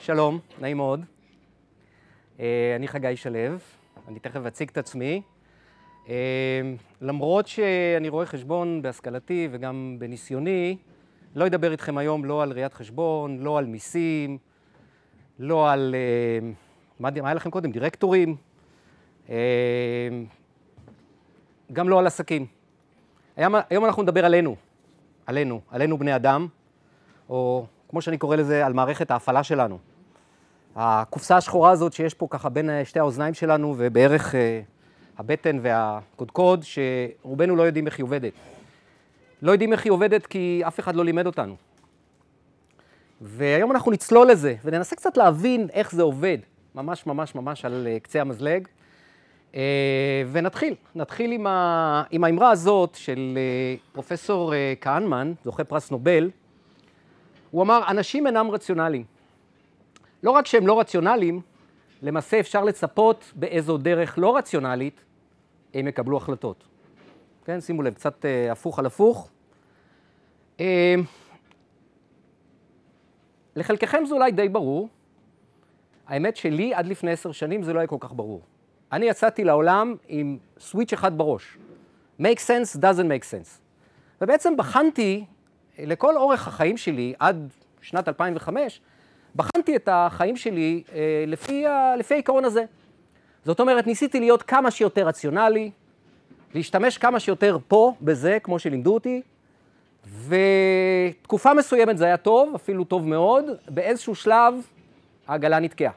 שלום, נעים מאוד. אה, אני חגי שלו, אני תכף אציג את עצמי. אה, למרות שאני רואה חשבון בהשכלתי וגם בניסיוני, לא אדבר איתכם היום לא על ראיית חשבון, לא על מיסים, לא על... אה, מה היה לכם קודם? דירקטורים. גם לא על עסקים. היום אנחנו נדבר עלינו, עלינו, עלינו בני אדם, או כמו שאני קורא לזה, על מערכת ההפעלה שלנו. הקופסה השחורה הזאת שיש פה ככה בין שתי האוזניים שלנו ובערך אה, הבטן והקודקוד, שרובנו לא יודעים איך היא עובדת. לא יודעים איך היא עובדת כי אף אחד לא לימד אותנו. והיום אנחנו נצלול לזה וננסה קצת להבין איך זה עובד, ממש ממש ממש על אה, קצה המזלג. אה, ונתחיל, נתחיל עם, ה... עם האמרה הזאת של פרופסור כהנמן, זוכה פרס נובל, הוא אמר, אנשים אינם רציונליים. לא רק שהם לא רציונליים, למעשה אפשר לצפות באיזו דרך לא רציונלית הם יקבלו החלטות. כן, שימו לב, קצת אה, הפוך על הפוך. אה, לחלקכם זה אולי די ברור. האמת שלי, עד לפני עשר שנים זה לא היה כל כך ברור. אני יצאתי לעולם עם סוויץ' אחד בראש. make sense doesn't make sense. ובעצם בחנתי לכל אורך החיים שלי, עד שנת 2005, בחנתי את החיים שלי אה, לפי, ה, לפי העיקרון הזה. זאת אומרת, ניסיתי להיות כמה שיותר רציונלי, להשתמש כמה שיותר פה, בזה, כמו שלימדו אותי, ותקופה מסוימת זה היה טוב, אפילו טוב מאוד, באיזשהו שלב העגלה נתקעה.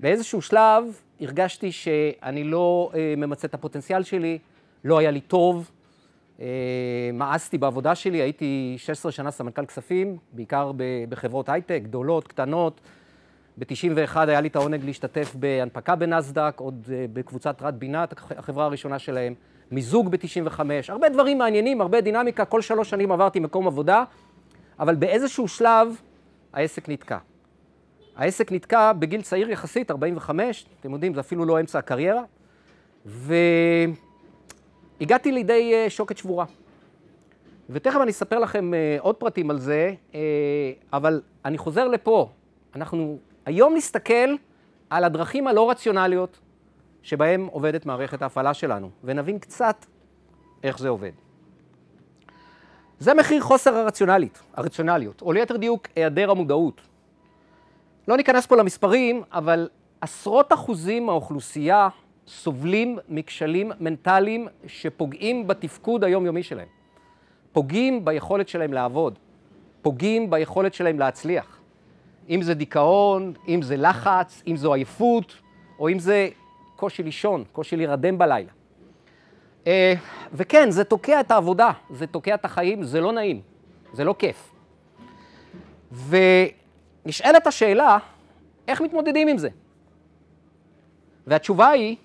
באיזשהו שלב הרגשתי שאני לא אה, ממצה את הפוטנציאל שלי, לא היה לי טוב, מאסתי בעבודה שלי, הייתי 16 שנה סמנכ"ל כספים, בעיקר בחברות הייטק, גדולות, קטנות. ב-91 היה לי את העונג להשתתף בהנפקה בנסדק, עוד אה, בקבוצת רד בינה, החברה הראשונה שלהם, מיזוג ב-95, הרבה דברים מעניינים, הרבה דינמיקה, כל שלוש שנים עברתי מקום עבודה, אבל באיזשהו שלב העסק נתקע. העסק נתקע בגיל צעיר יחסית, 45, אתם יודעים, זה אפילו לא אמצע הקריירה, ו... הגעתי לידי אה, שוקת שבורה. ותכף אני אספר לכם אה, עוד פרטים על זה, אה, אבל אני חוזר לפה. אנחנו היום נסתכל על הדרכים הלא רציונליות שבהם עובדת מערכת ההפעלה שלנו, ונבין קצת איך זה עובד. זה מחיר חוסר הרציונלית, הרציונליות, או ליתר דיוק, היעדר המודעות. לא ניכנס פה למספרים, אבל עשרות אחוזים מהאוכלוסייה סובלים מכשלים מנטליים שפוגעים בתפקוד היומיומי שלהם. פוגעים ביכולת שלהם לעבוד, פוגעים ביכולת שלהם להצליח. אם זה דיכאון, אם זה לחץ, אם זו עייפות, או אם זה קושי לישון, קושי להירדם בלילה. אה, וכן, זה תוקע את העבודה, זה תוקע את החיים, זה לא נעים, זה לא כיף. ונשאלת השאלה, איך מתמודדים עם זה? והתשובה היא,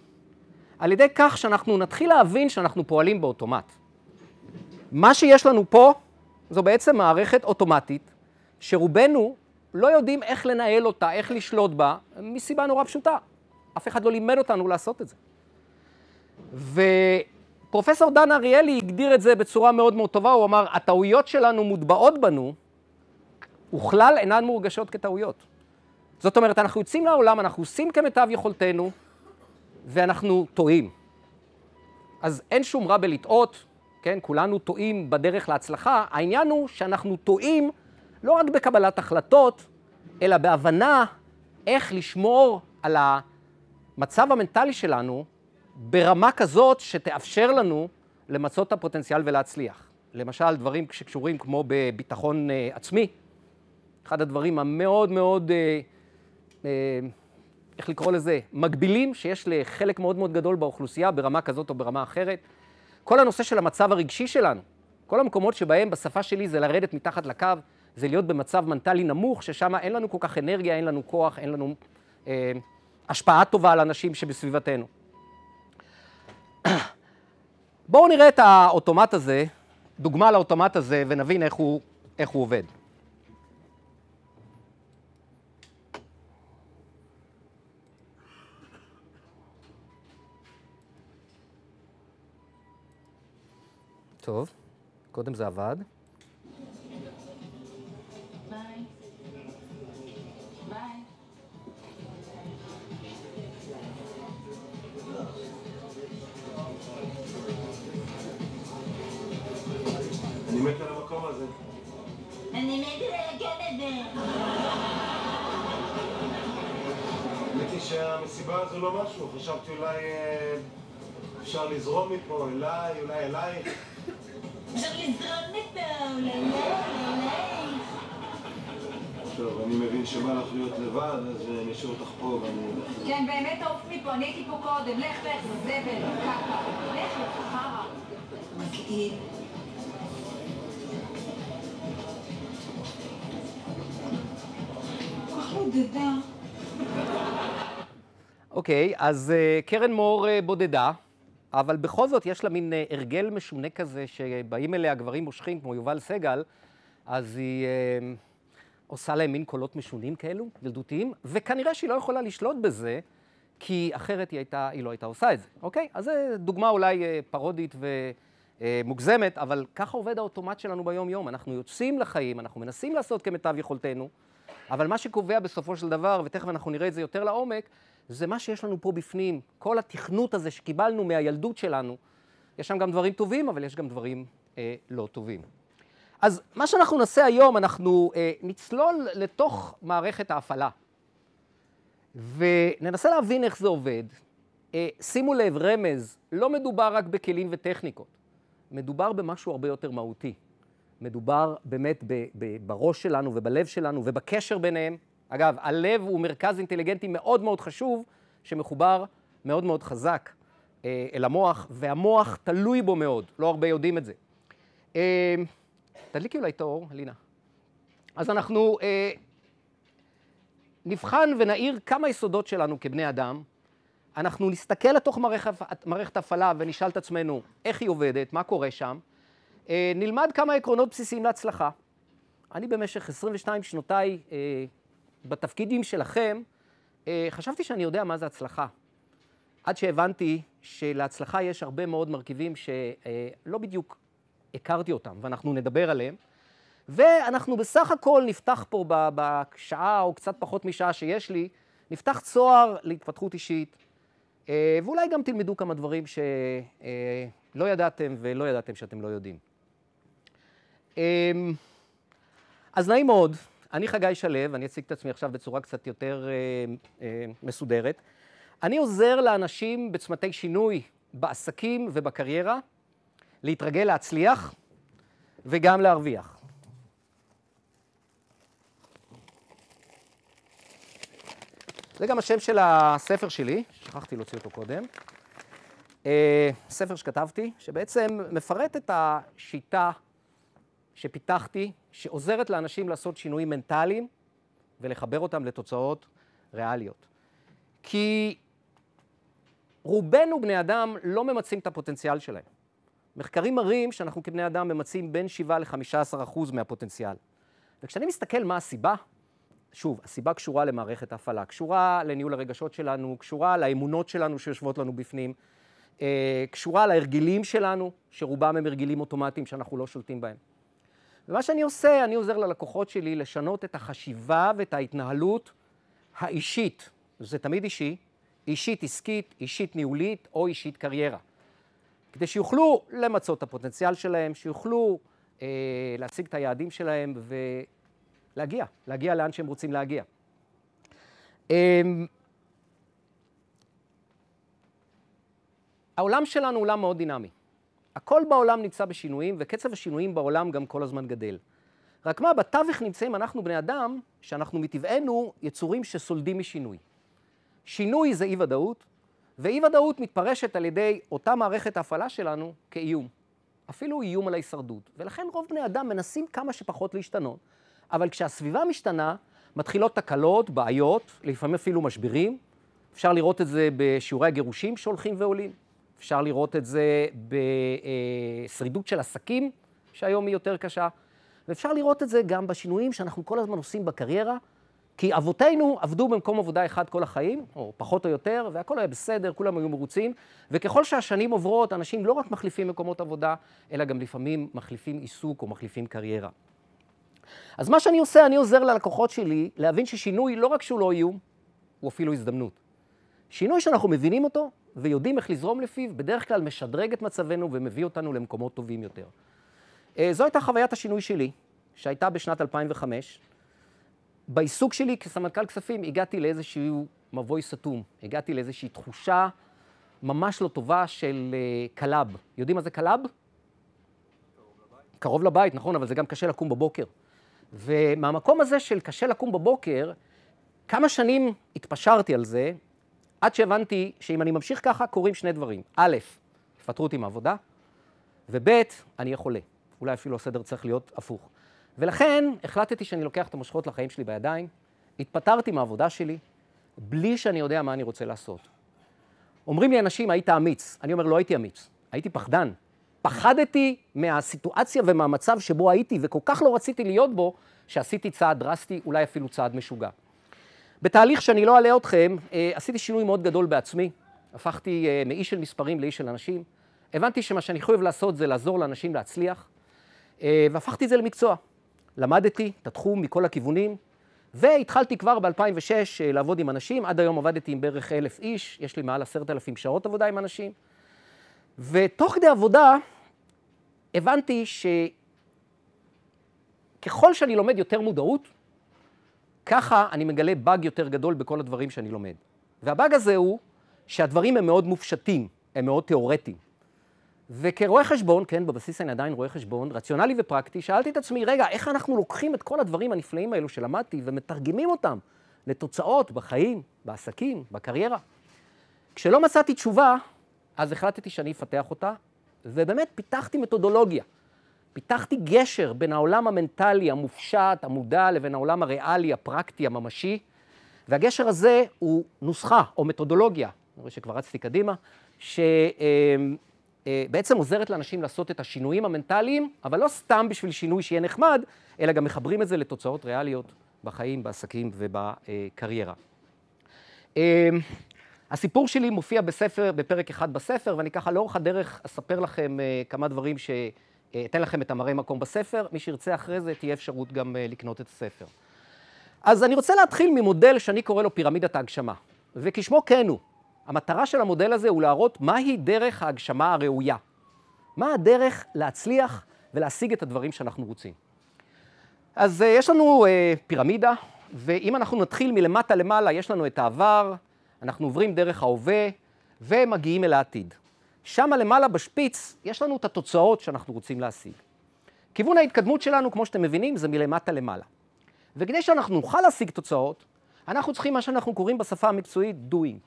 על ידי כך שאנחנו נתחיל להבין שאנחנו פועלים באוטומט. מה שיש לנו פה זו בעצם מערכת אוטומטית, שרובנו לא יודעים איך לנהל אותה, איך לשלוט בה, מסיבה נורא פשוטה. אף אחד לא לימד אותנו לעשות את זה. ופרופסור דן אריאלי הגדיר את זה בצורה מאוד מאוד טובה, הוא אמר, הטעויות שלנו מוטבעות בנו, וכלל אינן מורגשות כטעויות. זאת אומרת, אנחנו יוצאים לעולם, אנחנו עושים כמיטב יכולתנו, ואנחנו טועים. אז אין שום רע בלטעות, כן? כולנו טועים בדרך להצלחה. העניין הוא שאנחנו טועים לא רק בקבלת החלטות, אלא בהבנה איך לשמור על המצב המנטלי שלנו ברמה כזאת שתאפשר לנו למצות את הפוטנציאל ולהצליח. למשל, דברים שקשורים כמו בביטחון uh, עצמי. אחד הדברים המאוד מאוד uh, uh, איך לקרוא לזה, מגבילים שיש לחלק מאוד מאוד גדול באוכלוסייה ברמה כזאת או ברמה אחרת. כל הנושא של המצב הרגשי שלנו, כל המקומות שבהם בשפה שלי זה לרדת מתחת לקו, זה להיות במצב מנטלי נמוך, ששם אין לנו כל כך אנרגיה, אין לנו כוח, אין לנו אה, השפעה טובה על אנשים שבסביבתנו. בואו נראה את האוטומט הזה, דוגמה לאוטומט הזה, ונבין איך הוא, איך הוא עובד. טוב, קודם זה עבד. אני מת על המקום הזה. אני מת לרגל את זה. האמת היא שהמסיבה הזו לא משהו, חשבתי אולי אה, אפשר לזרום מפה, אליי, אולי אלייך. אפשר לזרום מפה, אולי, אולי. טוב, אני מבין שבא לך להיות לבד, אז אה, אני אשאיר אותך פה ואני. כן, באמת תעוף מפה, אני הייתי פה קודם. לך, לך, זבל, קקה. לך, לך, חרא. מגעיל. כל כך בודדה. אוקיי, אז אה, קרן מור אה, בודדה, אבל בכל זאת יש לה מין אה, הרגל משונה כזה, שבאים אליה גברים מושכים כמו יובל סגל, אז היא אה, עושה להם מין קולות משונים כאלו, ילדותיים, וכנראה שהיא לא יכולה לשלוט בזה, כי אחרת היא, הייתה, היא לא הייתה עושה את זה, אוקיי? אז זו דוגמה אולי אה, פרודית ומוגזמת, אבל ככה עובד האוטומט שלנו ביום-יום. אנחנו יוצאים לחיים, אנחנו מנסים לעשות כמיטב יכולתנו, אבל מה שקובע בסופו של דבר, ותכף אנחנו נראה את זה יותר לעומק, זה מה שיש לנו פה בפנים, כל התכנות הזה שקיבלנו מהילדות שלנו. יש שם גם דברים טובים, אבל יש גם דברים אה, לא טובים. אז מה שאנחנו נעשה היום, אנחנו אה, נצלול לתוך מערכת ההפעלה, וננסה להבין איך זה עובד. אה, שימו לב, רמז, לא מדובר רק בכלים וטכניקות, מדובר במשהו הרבה יותר מהותי. מדובר באמת ב- ב- בראש שלנו ובלב שלנו ובקשר ביניהם. אגב, הלב הוא מרכז אינטליגנטי מאוד מאוד חשוב, שמחובר מאוד מאוד חזק אה, אל המוח, והמוח תלוי בו מאוד, לא הרבה יודעים את זה. אה, תדליקי אולי את האור, לינה. אז אנחנו אה, נבחן ונעיר כמה יסודות שלנו כבני אדם. אנחנו נסתכל לתוך מערכת, מערכת הפעלה ונשאל את עצמנו איך היא עובדת, מה קורה שם. אה, נלמד כמה עקרונות בסיסיים להצלחה. אני במשך 22 שנותיי אה, בתפקידים שלכם, אה, חשבתי שאני יודע מה זה הצלחה. עד שהבנתי שלהצלחה יש הרבה מאוד מרכיבים שלא בדיוק הכרתי אותם, ואנחנו נדבר עליהם. ואנחנו בסך הכל נפתח פה בשעה, או קצת פחות משעה שיש לי, נפתח צוהר להתפתחות אישית, אה, ואולי גם תלמדו כמה דברים שלא ידעתם ולא ידעתם שאתם לא יודעים. אמ, אז נעים מאוד, אני חגי שלו, אני אציג את עצמי עכשיו בצורה קצת יותר אה, אה, מסודרת. אני עוזר לאנשים בצמתי שינוי בעסקים ובקריירה, להתרגל להצליח וגם להרוויח. זה גם השם של הספר שלי, שכחתי להוציא אותו קודם. אה, ספר שכתבתי, שבעצם מפרט את השיטה שפיתחתי, שעוזרת לאנשים לעשות שינויים מנטליים ולחבר אותם לתוצאות ריאליות. כי רובנו בני אדם לא ממצים את הפוטנציאל שלהם. מחקרים מראים שאנחנו כבני אדם ממצים בין 7 ל-15 אחוז מהפוטנציאל. וכשאני מסתכל מה הסיבה, שוב, הסיבה קשורה למערכת ההפעלה, קשורה לניהול הרגשות שלנו, קשורה לאמונות שלנו שיושבות לנו בפנים, אה, קשורה להרגלים שלנו, שרובם הם הרגלים אוטומטיים שאנחנו לא שולטים בהם. ומה שאני עושה, אני עוזר ללקוחות שלי לשנות את החשיבה ואת ההתנהלות האישית, זה תמיד אישי, אישית עסקית, אישית ניהולית או אישית קריירה. כדי שיוכלו למצות את הפוטנציאל שלהם, שיוכלו אה, להשיג את היעדים שלהם ולהגיע, להגיע לאן שהם רוצים להגיע. אה, העולם שלנו הוא עולם מאוד דינמי. הכל בעולם נמצא בשינויים, וקצב השינויים בעולם גם כל הזמן גדל. רק מה, בתווך נמצאים אנחנו בני אדם, שאנחנו מטבענו יצורים שסולדים משינוי. שינוי זה אי-ודאות, ואי-ודאות מתפרשת על ידי אותה מערכת ההפעלה שלנו כאיום. אפילו איום על ההישרדות. ולכן רוב בני אדם מנסים כמה שפחות להשתנות, אבל כשהסביבה משתנה, מתחילות תקלות, בעיות, לפעמים אפילו משברים. אפשר לראות את זה בשיעורי הגירושים שהולכים ועולים. אפשר לראות את זה בשרידות של עסקים, שהיום היא יותר קשה. ואפשר לראות את זה גם בשינויים שאנחנו כל הזמן עושים בקריירה, כי אבותינו עבדו במקום עבודה אחד כל החיים, או פחות או יותר, והכל היה בסדר, כולם היו מרוצים, וככל שהשנים עוברות, אנשים לא רק מחליפים מקומות עבודה, אלא גם לפעמים מחליפים עיסוק או מחליפים קריירה. אז מה שאני עושה, אני עוזר ללקוחות שלי להבין ששינוי, לא רק שהוא לא איום, הוא אפילו הזדמנות. שינוי שאנחנו מבינים אותו ויודעים איך לזרום לפיו, בדרך כלל משדרג את מצבנו ומביא אותנו למקומות טובים יותר. זו הייתה חוויית השינוי שלי, שהייתה בשנת 2005. בעיסוק שלי כסמנכ"ל כספים הגעתי לאיזשהו מבוי סתום, הגעתי לאיזושהי תחושה ממש לא טובה של אה, קל"ב. יודעים מה זה קל"ב? קרוב לבית, נכון, אבל זה גם קשה לקום בבוקר. ומהמקום הזה של קשה לקום בבוקר, כמה שנים התפשרתי על זה, עד שהבנתי שאם אני ממשיך ככה, קורים שני דברים. א', יפטרו אותי מהעבודה, וב', אני אהיה חולה. אולי אפילו הסדר צריך להיות הפוך. ולכן החלטתי שאני לוקח את המושכות לחיים שלי בידיים, התפטרתי מהעבודה שלי, בלי שאני יודע מה אני רוצה לעשות. אומרים לי אנשים, היית אמיץ. אני אומר, לא הייתי אמיץ, הייתי פחדן. פחדתי מהסיטואציה ומהמצב שבו הייתי, וכל כך לא רציתי להיות בו, שעשיתי צעד דרסטי, אולי אפילו צעד משוגע. בתהליך שאני לא אעלה אתכם, אה, עשיתי שינוי מאוד גדול בעצמי. הפכתי אה, מאיש של מספרים לאיש של אנשים. הבנתי שמה שאני חייב לעשות זה לעזור לאנשים להצליח, אה, והפכתי את זה למקצוע. למדתי את התחום מכל הכיוונים, והתחלתי כבר ב-2006 לעבוד עם אנשים. עד היום עבדתי עם בערך אלף איש, יש לי מעל עשרת אלפים שעות עבודה עם אנשים. ותוך כדי עבודה הבנתי שככל שאני לומד יותר מודעות, ככה אני מגלה באג יותר גדול בכל הדברים שאני לומד. והבאג הזה הוא שהדברים הם מאוד מופשטים, הם מאוד תיאורטיים. וכרואה חשבון, כן, בבסיס אני עדיין רואה חשבון, רציונלי ופרקטי, שאלתי את עצמי, רגע, איך אנחנו לוקחים את כל הדברים הנפלאים האלו שלמדתי ומתרגמים אותם לתוצאות בחיים, בעסקים, בקריירה? כשלא מצאתי תשובה, אז החלטתי שאני אפתח אותה, ובאמת פיתחתי מתודולוגיה. פיתחתי גשר בין העולם המנטלי, המופשט, המודע, לבין העולם הריאלי, הפרקטי, הממשי, והגשר הזה הוא נוסחה או מתודולוגיה, אני רואה שכבר רצתי קדימה, שבעצם אה, עוזרת לאנשים לעשות את השינויים המנטליים, אבל לא סתם בשביל שינוי שיהיה נחמד, אלא גם מחברים את זה לתוצאות ריאליות בחיים, בעסקים ובקריירה. אה, הסיפור שלי מופיע בספר, בפרק אחד בספר, ואני ככה לאורך הדרך אספר לכם אה, כמה דברים ש... אתן לכם את המראה מקום בספר, מי שירצה אחרי זה תהיה אפשרות גם לקנות את הספר. אז אני רוצה להתחיל ממודל שאני קורא לו פירמידת ההגשמה, וכשמו כן הוא. המטרה של המודל הזה הוא להראות מהי דרך ההגשמה הראויה. מה הדרך להצליח ולהשיג את הדברים שאנחנו רוצים. אז יש לנו פירמידה, ואם אנחנו נתחיל מלמטה למעלה, יש לנו את העבר, אנחנו עוברים דרך ההווה ומגיעים אל העתיד. שם למעלה בשפיץ יש לנו את התוצאות שאנחנו רוצים להשיג. כיוון ההתקדמות שלנו, כמו שאתם מבינים, זה מלמטה למעלה. וכדי שאנחנו נוכל להשיג תוצאות, אנחנו צריכים מה שאנחנו קוראים בשפה המקצועית doing.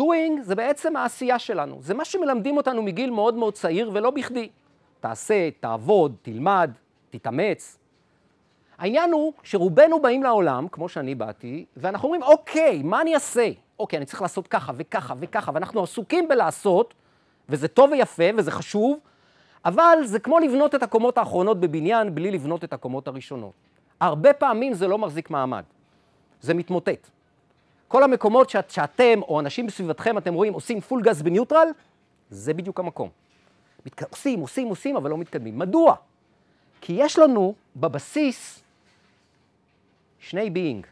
doing זה בעצם העשייה שלנו, זה מה שמלמדים אותנו מגיל מאוד מאוד צעיר ולא בכדי. תעשה, תעבוד, תלמד, תתאמץ. העניין הוא שרובנו באים לעולם, כמו שאני באתי, ואנחנו אומרים, אוקיי, מה אני אעשה? אוקיי, אני צריך לעשות ככה וככה וככה, ואנחנו עסוקים בלעשות, וזה טוב ויפה וזה חשוב, אבל זה כמו לבנות את הקומות האחרונות בבניין בלי לבנות את הקומות הראשונות. הרבה פעמים זה לא מחזיק מעמד, זה מתמוטט. כל המקומות שאת, שאתם או אנשים בסביבתכם, אתם רואים, עושים פול גז בניוטרל, זה בדיוק המקום. מת... עושים, עושים, עושים, אבל לא מתקדמים. מדוע? כי יש לנו בבסיס שני being.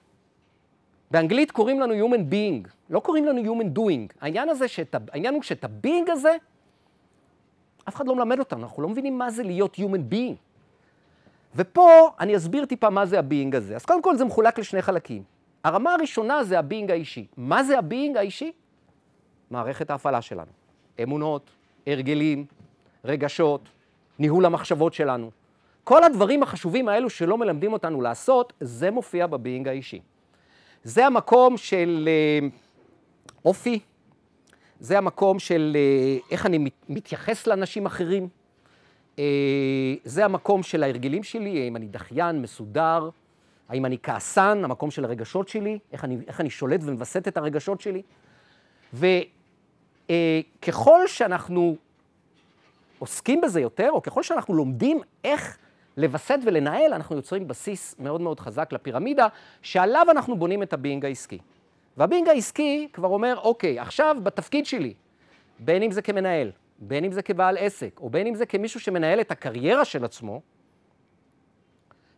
באנגלית קוראים לנו Human Being, לא קוראים לנו Human Doing. העניין, הזה שאת, העניין הוא שאת ה-Being הזה, אף אחד לא מלמד אותנו, אנחנו לא מבינים מה זה להיות Human Being. ופה אני אסביר טיפה מה זה ה-Being הזה. אז קודם כל זה מחולק לשני חלקים. הרמה הראשונה זה ה-Being האישי. מה זה ה-Being האישי? מערכת ההפעלה שלנו. אמונות, הרגלים, רגשות, ניהול המחשבות שלנו. כל הדברים החשובים האלו שלא מלמדים אותנו לעשות, זה מופיע בביינג האישי. זה המקום של אה, אופי, זה המקום של אה, איך אני מתייחס לאנשים אחרים, אה, זה המקום של ההרגלים שלי, האם אני דחיין, מסודר, האם אני כעסן, המקום של הרגשות שלי, איך אני, איך אני שולט ומווסת את הרגשות שלי. וככל שאנחנו עוסקים בזה יותר, או ככל שאנחנו לומדים איך לווסת ולנהל, אנחנו יוצרים בסיס מאוד מאוד חזק לפירמידה, שעליו אנחנו בונים את הבינג העסקי. והבינג העסקי כבר אומר, אוקיי, עכשיו בתפקיד שלי, בין אם זה כמנהל, בין אם זה כבעל עסק, או בין אם זה כמישהו שמנהל את הקריירה של עצמו,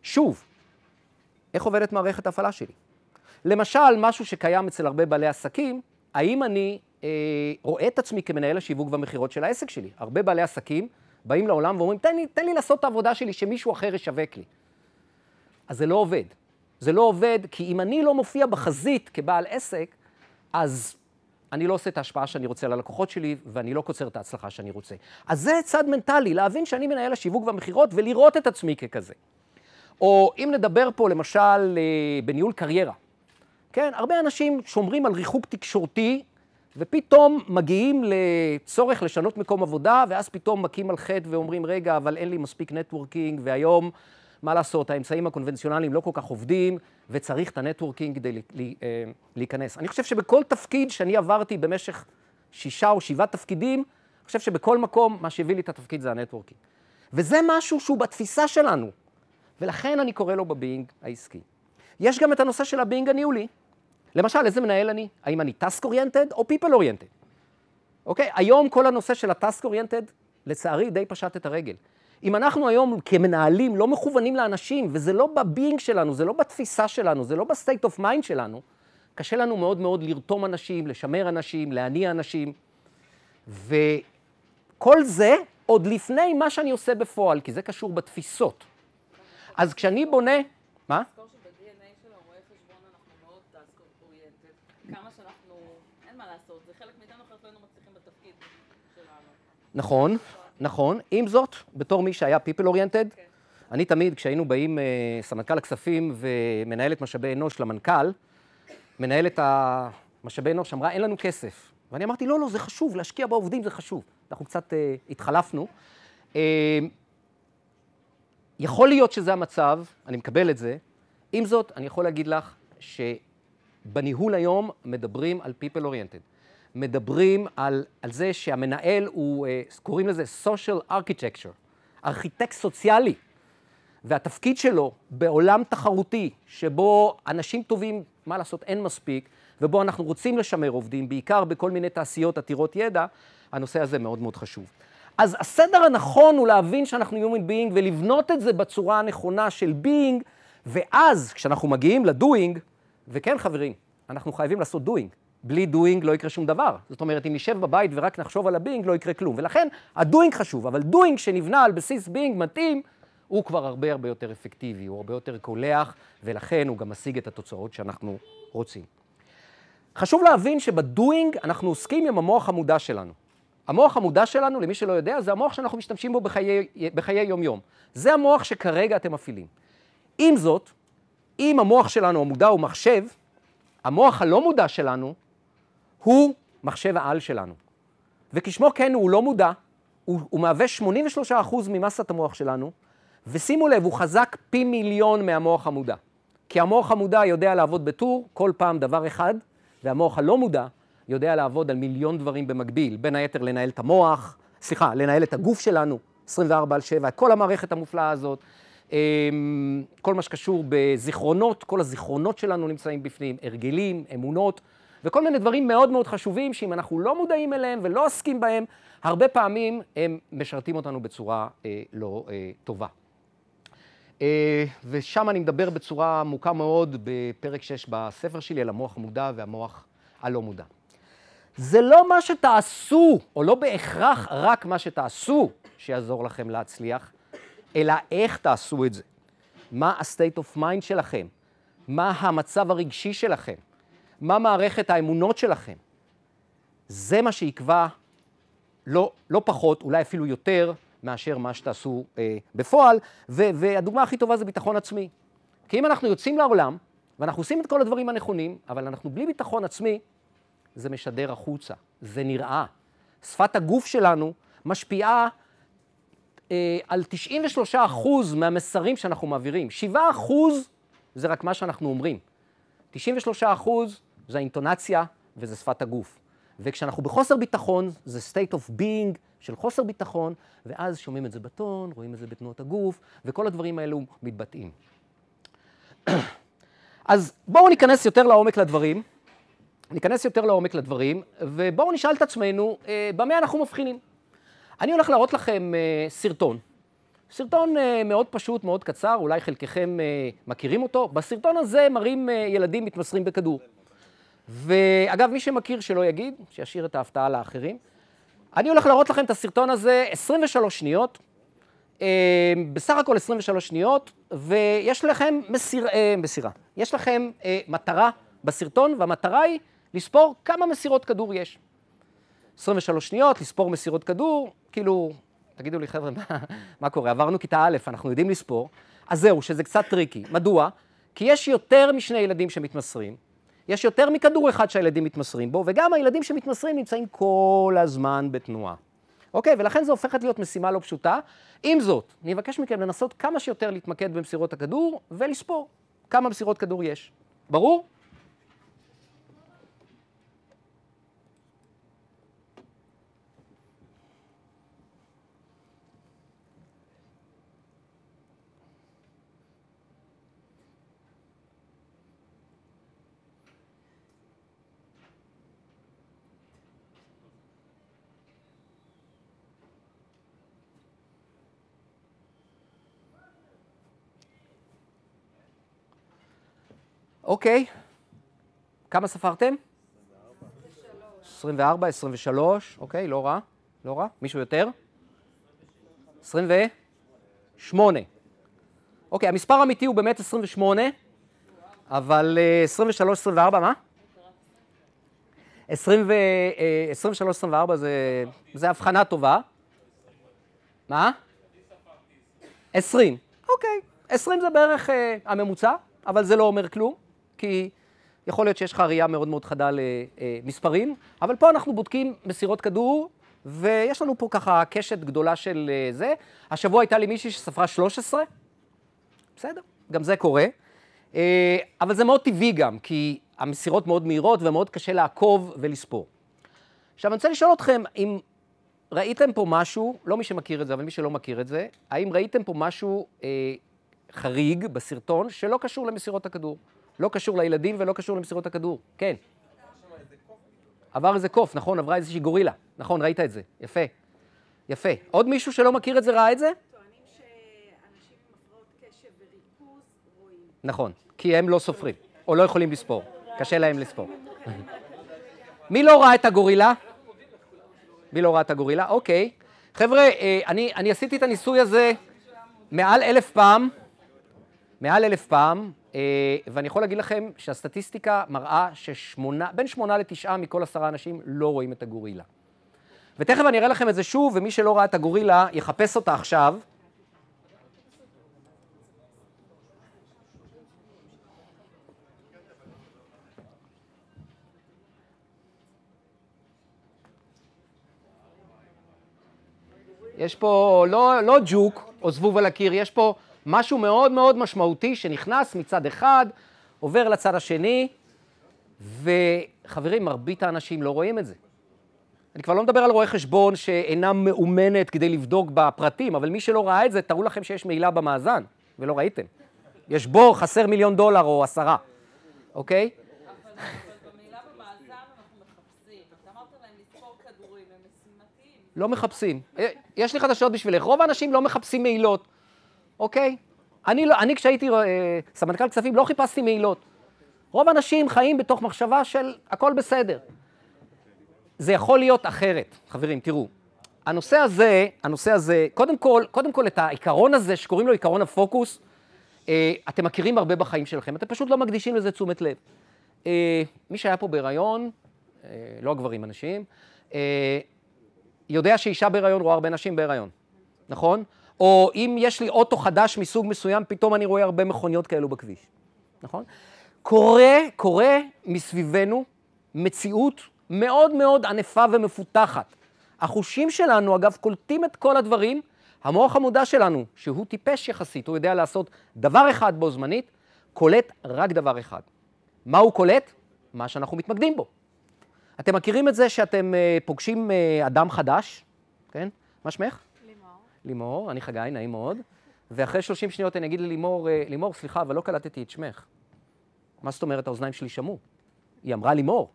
שוב, איך עובדת מערכת ההפעלה שלי? למשל, משהו שקיים אצל הרבה בעלי עסקים, האם אני אה, רואה את עצמי כמנהל השיווק והמכירות של העסק שלי? הרבה בעלי עסקים באים לעולם ואומרים, תן לי, תן לי לעשות את העבודה שלי, שמישהו אחר ישווק לי. אז זה לא עובד. זה לא עובד, כי אם אני לא מופיע בחזית כבעל עסק, אז אני לא עושה את ההשפעה שאני רוצה על הלקוחות שלי, ואני לא קוצר את ההצלחה שאני רוצה. אז זה צד מנטלי, להבין שאני מנהל השיווק והמכירות ולראות את עצמי ככזה. או אם נדבר פה למשל אה, בניהול קריירה. כן, הרבה אנשים שומרים על ריחוק תקשורתי, ופתאום מגיעים לצורך לשנות מקום עבודה, ואז פתאום מכים על חטא ואומרים, רגע, אבל אין לי מספיק נטוורקינג, והיום, מה לעשות, האמצעים הקונבנציונליים לא כל כך עובדים, וצריך את ה networking כדי אה, להיכנס. אני חושב שבכל תפקיד שאני עברתי במשך שישה או שבעה תפקידים, אני חושב שבכל מקום, מה שהביא לי את התפקיד זה ה networking. וזה משהו שהוא בתפיסה שלנו, ולכן אני קורא לו ב being העסקי. יש גם את הנושא של ה being הניהולי. למשל, איזה מנהל אני? האם אני task oriented או people oriented? אוקיי? היום כל הנושא של ה-task oriented, לצערי, די פשט את הרגל. אם אנחנו היום כמנהלים לא מכוונים לאנשים, וזה לא ב being שלנו, זה לא בתפיסה שלנו, זה לא ב state of mind שלנו, קשה לנו מאוד מאוד לרתום אנשים, לשמר אנשים, להניע אנשים. וכל זה עוד לפני מה שאני עושה בפועל, כי זה קשור בתפיסות. אז כשאני בונה... מה? לא. נכון, נכון. עם זאת, בתור מי שהיה people oriented, כן. אני תמיד, כשהיינו באים, אה, סמנכ"ל הכספים ומנהלת משאבי אנוש למנכ"ל, מנהלת המשאבי אנוש אמרה, אין לנו כסף. ואני אמרתי, לא, לא, זה חשוב, להשקיע בעובדים זה חשוב. אנחנו קצת אה, התחלפנו. אה, יכול להיות שזה המצב, אני מקבל את זה. עם זאת, אני יכול להגיד לך שבניהול היום מדברים על people oriented. מדברים על, על זה שהמנהל הוא, אה, קוראים לזה social architecture, ארכיטקט סוציאלי. והתפקיד שלו בעולם תחרותי, שבו אנשים טובים, מה לעשות, אין מספיק, ובו אנחנו רוצים לשמר עובדים, בעיקר בכל מיני תעשיות עתירות ידע, הנושא הזה מאוד מאוד חשוב. אז הסדר הנכון הוא להבין שאנחנו human being ולבנות את זה בצורה הנכונה של being, ואז כשאנחנו מגיעים ל-doing, וכן חברים, אנחנו חייבים לעשות doing. בלי doing לא יקרה שום דבר. זאת אומרת, אם נשב בבית ורק נחשוב על ה-being, לא יקרה כלום. ולכן ה-doing חשוב, אבל doing שנבנה על בסיס being מתאים, הוא כבר הרבה הרבה יותר אפקטיבי, הוא הרבה יותר קולח, ולכן הוא גם משיג את התוצאות שאנחנו רוצים. חשוב להבין שבדואינג אנחנו עוסקים עם המוח המודע שלנו. המוח המודע שלנו, למי שלא יודע, זה המוח שאנחנו משתמשים בו בחיי, בחיי יום-יום. זה המוח שכרגע אתם מפעילים. עם זאת, אם המוח שלנו המודע הוא מחשב, המוח הלא מודע שלנו הוא מחשב העל שלנו. וכשמו כן הוא לא מודע, הוא, הוא מהווה 83% ממסת המוח שלנו, ושימו לב, הוא חזק פי מיליון מהמוח המודע. כי המוח המודע יודע לעבוד בטור, כל פעם דבר אחד, והמוח הלא מודע יודע לעבוד על מיליון דברים במקביל, בין היתר לנהל את המוח, סליחה, לנהל את הגוף שלנו, 24 על 7, כל המערכת המופלאה הזאת, אמ, כל מה שקשור בזיכרונות, כל הזיכרונות שלנו נמצאים בפנים, הרגלים, אמונות, וכל מיני דברים מאוד מאוד חשובים, שאם אנחנו לא מודעים אליהם ולא עוסקים בהם, הרבה פעמים הם משרתים אותנו בצורה אה, לא אה, טובה. אה, ושם אני מדבר בצורה עמוקה מאוד בפרק 6 בספר שלי על המוח המודע והמוח הלא מודע. זה לא מה שתעשו, או לא בהכרח רק מה שתעשו, שיעזור לכם להצליח, אלא איך תעשו את זה. מה ה-state of mind שלכם? מה המצב הרגשי שלכם? מה מערכת האמונות שלכם? זה מה שיקבע לא, לא פחות, אולי אפילו יותר, מאשר מה שתעשו אה, בפועל, ו- והדוגמה הכי טובה זה ביטחון עצמי. כי אם אנחנו יוצאים לעולם, ואנחנו עושים את כל הדברים הנכונים, אבל אנחנו בלי ביטחון עצמי, זה משדר החוצה, זה נראה. שפת הגוף שלנו משפיעה אה, על 93% מהמסרים שאנחנו מעבירים. 7% זה רק מה שאנחנו אומרים. 93% זה האינטונציה וזה שפת הגוף. וכשאנחנו בחוסר ביטחון, זה state of being של חוסר ביטחון, ואז שומעים את זה בטון, רואים את זה בתנועות הגוף, וכל הדברים האלו מתבטאים. אז בואו ניכנס יותר לעומק לדברים, ניכנס יותר לעומק לדברים, ובואו נשאל את עצמנו, אה, במה אנחנו מבחינים? אני הולך להראות לכם אה, סרטון. סרטון אה, מאוד פשוט, מאוד קצר, אולי חלקכם אה, מכירים אותו. בסרטון הזה מראים אה, ילדים מתמסרים בכדור. ואגב, מי שמכיר שלא יגיד, שישאיר את ההפתעה לאחרים. אני הולך להראות לכם את הסרטון הזה 23 שניות. אה, בסך הכל 23 שניות, ויש לכם מסיר, אה, מסירה. יש לכם אה, מטרה בסרטון, והמטרה היא לספור כמה מסירות כדור יש. 23 שניות, לספור מסירות כדור, כאילו, תגידו לי חבר'ה, מה, מה קורה? עברנו כיתה א', אנחנו יודעים לספור, אז זהו, שזה קצת tricky. מדוע? כי יש יותר משני ילדים שמתמסרים, יש יותר מכדור אחד שהילדים מתמסרים בו, וגם הילדים שמתמסרים נמצאים כל הזמן בתנועה. אוקיי? ולכן זו הופכת להיות משימה לא פשוטה. עם זאת, אני אבקש מכם לנסות כמה שיותר להתמקד במסירות הכדור ולספור כמה מסירות כדור יש. ברור? אוקיי. כמה ספרתם? 24, 23, אוקיי, לא רע, לא רע. מישהו יותר? 28. אוקיי, המספר האמיתי הוא באמת 28, אבל אה, 23, 24, מה? 20 ו... אה, 23, 24 זה, זה הבחנה טובה. מה? 20. אוקיי, 20 זה בערך אה, הממוצע, אבל זה לא אומר כלום, כי יכול להיות שיש לך ראייה מאוד מאוד חדה למספרים, אבל פה אנחנו בודקים מסירות כדור, ויש לנו פה ככה קשת גדולה של אה, זה. השבוע הייתה לי מישהי שספרה 13, בסדר, גם זה קורה. אה, אבל זה מאוד טבעי גם, כי המסירות מאוד מהירות ומאוד קשה לעקוב ולספור. עכשיו, אני רוצה לשאול אתכם, אם ראיתם פה משהו, לא מי שמכיר את זה, אבל מי שלא מכיר את זה, האם ראיתם פה משהו אה, חריג בסרטון שלא קשור למסירות הכדור? לא קשור לילדים ולא קשור למסירות הכדור. כן. עבר איזה קוף, נכון, עברה איזושהי גורילה. נכון, ראית את זה. יפה. יפה. עוד מישהו שלא מכיר את זה ראה את זה? טוענים שאנשים עם הפרעות קשב וריכוז רואים. נכון, כי הם לא סופרים, או לא יכולים לספור. קשה להם לספור. מי לא ראה את הגורילה? מי לא ראה את הגורילה? אוקיי. חבר'ה, אה, אני, אני עשיתי את הניסוי הזה מעל אלף פעם, מעל אלף פעם, ואני יכול להגיד לכם שהסטטיסטיקה מראה ששמונה, בין שמונה לתשעה מכל עשרה אנשים לא רואים את הגורילה. ותכף אני אראה לכם את זה שוב, ומי שלא ראה את הגורילה יחפש אותה עכשיו. יש פה לא, לא ג'וק או זבוב על הקיר, יש פה משהו מאוד מאוד משמעותי שנכנס מצד אחד, עובר לצד השני, וחברים, מרבית האנשים לא רואים את זה. אני כבר לא מדבר על רואי חשבון שאינה מאומנת כדי לבדוק בפרטים, אבל מי שלא ראה את זה, תראו לכם שיש מעילה במאזן, ולא ראיתם. יש בור, חסר מיליון דולר או עשרה, אוקיי? לא מחפשים. אה, יש לי חדשות בשבילך, רוב האנשים לא מחפשים מעילות, אוקיי? אני, לא, אני כשהייתי אה, סמנכ"ל כספים לא חיפשתי מעילות. רוב האנשים חיים בתוך מחשבה של הכל בסדר. זה יכול להיות אחרת, חברים, תראו. הנושא הזה, הנושא הזה, קודם כל, קודם כל את העיקרון הזה שקוראים לו עיקרון הפוקוס, אה, אתם מכירים הרבה בחיים שלכם, אתם פשוט לא מקדישים לזה תשומת לב. אה, מי שהיה פה בהיריון, אה, לא הגברים, הנשים, אה, יודע שאישה בהיריון רואה הרבה נשים בהיריון, נכון? או אם יש לי אוטו חדש מסוג מסוים, פתאום אני רואה הרבה מכוניות כאלו בכביש, נכון? קורה, קורה מסביבנו מציאות מאוד מאוד ענפה ומפותחת. החושים שלנו, אגב, קולטים את כל הדברים. המוח המודע שלנו, שהוא טיפש יחסית, הוא יודע לעשות דבר אחד בו זמנית, קולט רק דבר אחד. מה הוא קולט? מה שאנחנו מתמקדים בו. אתם מכירים את זה שאתם אה, פוגשים אה, אדם חדש, כן? מה שמך? לימור. אני חגי, נעים מאוד. ואחרי 30 שניות אני אגיד ללימור, אה, לימור, סליחה, אבל לא קלטתי את שמך. מה זאת אומרת, האוזניים שלי שמעו? היא אמרה לימור,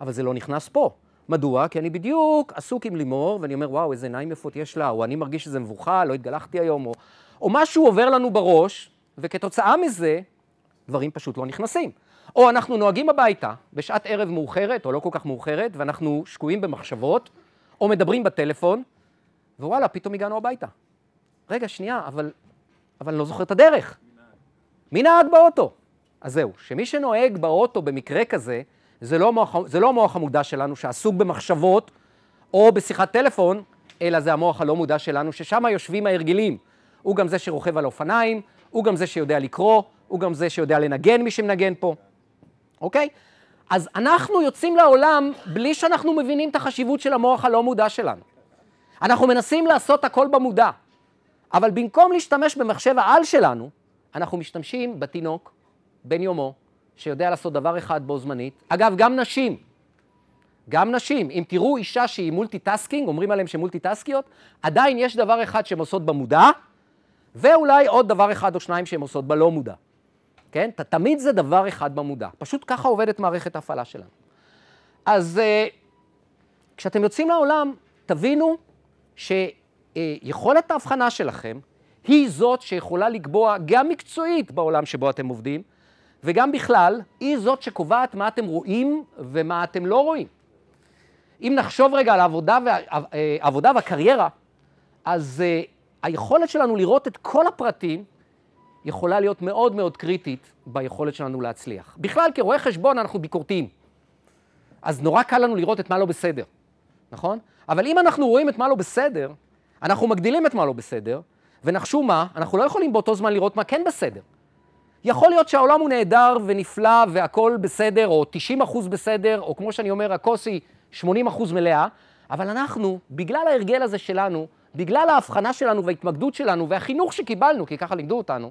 אבל זה לא נכנס פה. מדוע? כי אני בדיוק עסוק עם לימור, ואני אומר, וואו, איזה עיניים יפות יש לה, או אני מרגיש שזה מבוכה, לא התגלחתי היום, או, או משהו עובר לנו בראש, וכתוצאה מזה, דברים פשוט לא נכנסים. או אנחנו נוהגים הביתה בשעת ערב מאוחרת, או לא כל כך מאוחרת, ואנחנו שקועים במחשבות, או מדברים בטלפון, ווואלה, פתאום הגענו הביתה. רגע, שנייה, אבל, אבל אני לא זוכר את הדרך. מי נהג באוטו? אז זהו, שמי שנוהג באוטו במקרה כזה, זה לא, המוח, זה לא המוח המודע שלנו שעסוק במחשבות או בשיחת טלפון, אלא זה המוח הלא מודע שלנו, ששם יושבים ההרגלים. הוא גם זה שרוכב על אופניים, הוא גם זה שיודע לקרוא, הוא גם זה שיודע לנגן, מי שמנגן פה, אוקיי? אז אנחנו יוצאים לעולם בלי שאנחנו מבינים את החשיבות של המוח הלא מודע שלנו. אנחנו מנסים לעשות הכל במודע, אבל במקום להשתמש במחשב העל שלנו, אנחנו משתמשים בתינוק, בן יומו, שיודע לעשות דבר אחד בו זמנית. אגב, גם נשים, גם נשים, אם תראו אישה שהיא multitasking, אומרים עליהן שהן מולטיטאסקיות, עדיין יש דבר אחד שהן עושות במודע, ואולי עוד דבר אחד או שניים שהן עושות בלא מודע. כן? ת- תמיד זה דבר אחד במודע. פשוט ככה עובדת מערכת ההפעלה שלנו. אז אה, כשאתם יוצאים לעולם, תבינו שיכולת ההבחנה שלכם היא זאת שיכולה לקבוע גם מקצועית בעולם שבו אתם עובדים, וגם בכלל, היא זאת שקובעת מה אתם רואים ומה אתם לא רואים. אם נחשוב רגע על העבודה, אה, והקריירה, אז אה, היכולת שלנו לראות את כל הפרטים יכולה להיות מאוד מאוד קריטית ביכולת שלנו להצליח. בכלל, כרואי חשבון אנחנו ביקורתיים. אז נורא קל לנו לראות את מה לא בסדר, נכון? אבל אם אנחנו רואים את מה לא בסדר, אנחנו מגדילים את מה לא בסדר, ונחשו מה, אנחנו לא יכולים באותו זמן לראות מה כן בסדר. יכול להיות שהעולם הוא נהדר ונפלא והכול בסדר, או 90 אחוז בסדר, או כמו שאני אומר, הכוס היא 80 אחוז מלאה, אבל אנחנו, בגלל ההרגל הזה שלנו, בגלל ההבחנה שלנו וההתמקדות שלנו והחינוך שקיבלנו, כי ככה לימדו אותנו,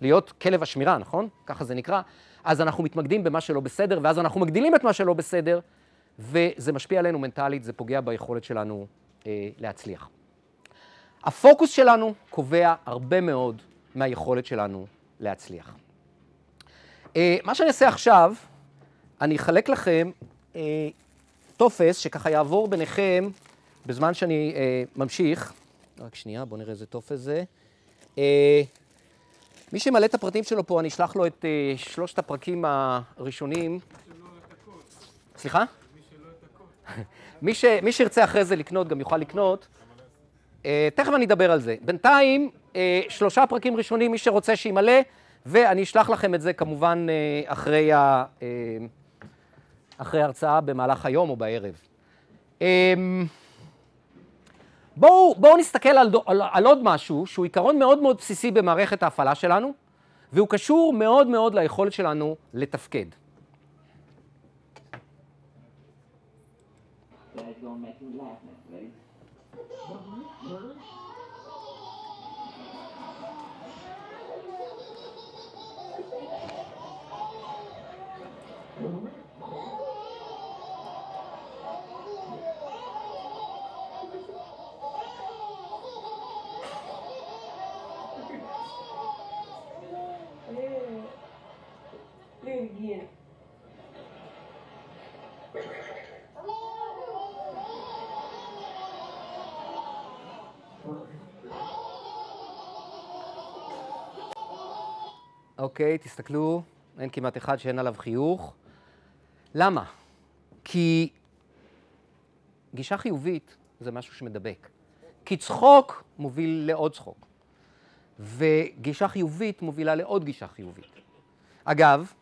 להיות כלב השמירה, נכון? ככה זה נקרא. אז אנחנו מתמקדים במה שלא בסדר, ואז אנחנו מגדילים את מה שלא בסדר, וזה משפיע עלינו מנטלית, זה פוגע ביכולת שלנו אה, להצליח. הפוקוס שלנו קובע הרבה מאוד מהיכולת שלנו להצליח. אה, מה שאני אעשה עכשיו, אני אחלק לכם אה, טופס שככה יעבור ביניכם בזמן שאני אה, ממשיך. רק שנייה, בואו נראה איזה טופס זה. אה, מי שימלא את הפרטים שלו פה, אני אשלח לו את אה, שלושת הפרקים הראשונים. סליחה? מי, ש, מי שירצה אחרי זה לקנות, גם יוכל לקנות. אה, תכף אני אדבר על זה. בינתיים, אה, שלושה פרקים ראשונים, מי שרוצה שימלא, ואני אשלח לכם את זה כמובן אה, אחרי, ה, אה, אחרי ההרצאה במהלך היום או בערב. אה, בואו, בואו נסתכל על, על, על עוד משהו שהוא עיקרון מאוד מאוד בסיסי במערכת ההפעלה שלנו, והוא קשור מאוד מאוד ליכולת שלנו לתפקד. on, make him laugh now. אוקיי, תסתכלו, אין כמעט אחד שאין עליו חיוך. למה? כי גישה חיובית זה משהו שמדבק. כי צחוק מוביל לעוד צחוק. וגישה חיובית מובילה לעוד גישה חיובית. אגב,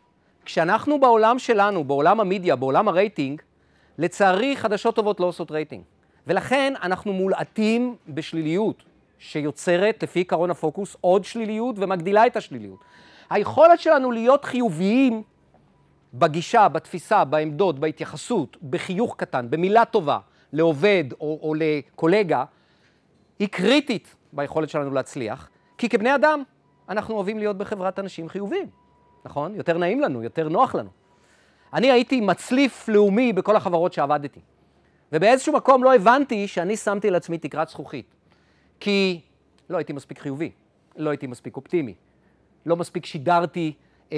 כשאנחנו בעולם שלנו, בעולם המדיה, בעולם הרייטינג, לצערי חדשות טובות לא עושות רייטינג. ולכן אנחנו מולעטים בשליליות, שיוצרת, לפי עקרון הפוקוס, עוד שליליות ומגדילה את השליליות. היכולת שלנו להיות חיוביים בגישה, בתפיסה, בעמדות, בהתייחסות, בחיוך קטן, במילה טובה, לעובד או, או לקולגה, היא קריטית ביכולת שלנו להצליח, כי כבני אדם אנחנו אוהבים להיות בחברת אנשים חיוביים, נכון? יותר נעים לנו, יותר נוח לנו. אני הייתי מצליף לאומי בכל החברות שעבדתי, ובאיזשהו מקום לא הבנתי שאני שמתי לעצמי תקרת זכוכית, כי לא הייתי מספיק חיובי, לא הייתי מספיק אופטימי, לא מספיק שידרתי אה,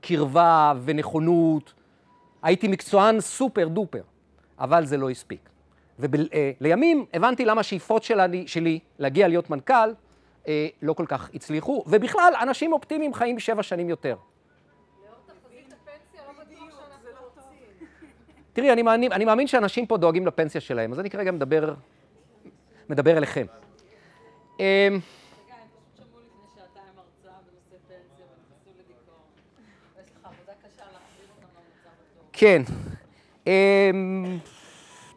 קרבה ונכונות, הייתי מקצוען סופר דופר, אבל זה לא הספיק. ולימים הבנתי למה השאיפות שלי, שלי להגיע להיות מנכ"ל אה, לא כל כך הצליחו, ובכלל, אנשים אופטימיים חיים שבע שנים יותר. תראי, אני מאמין, אני מאמין שאנשים פה דואגים לפנסיה שלהם, אז אני כרגע מדבר, מדבר אליכם. אמ, רגע, הם פשוט שמעו לפני שעתיים הרצאה בנושא פנסיה ונכנסו לדיכאון. ויש לך עבודה קשה להחזיר אותם למצב הטוב. כן. אמ,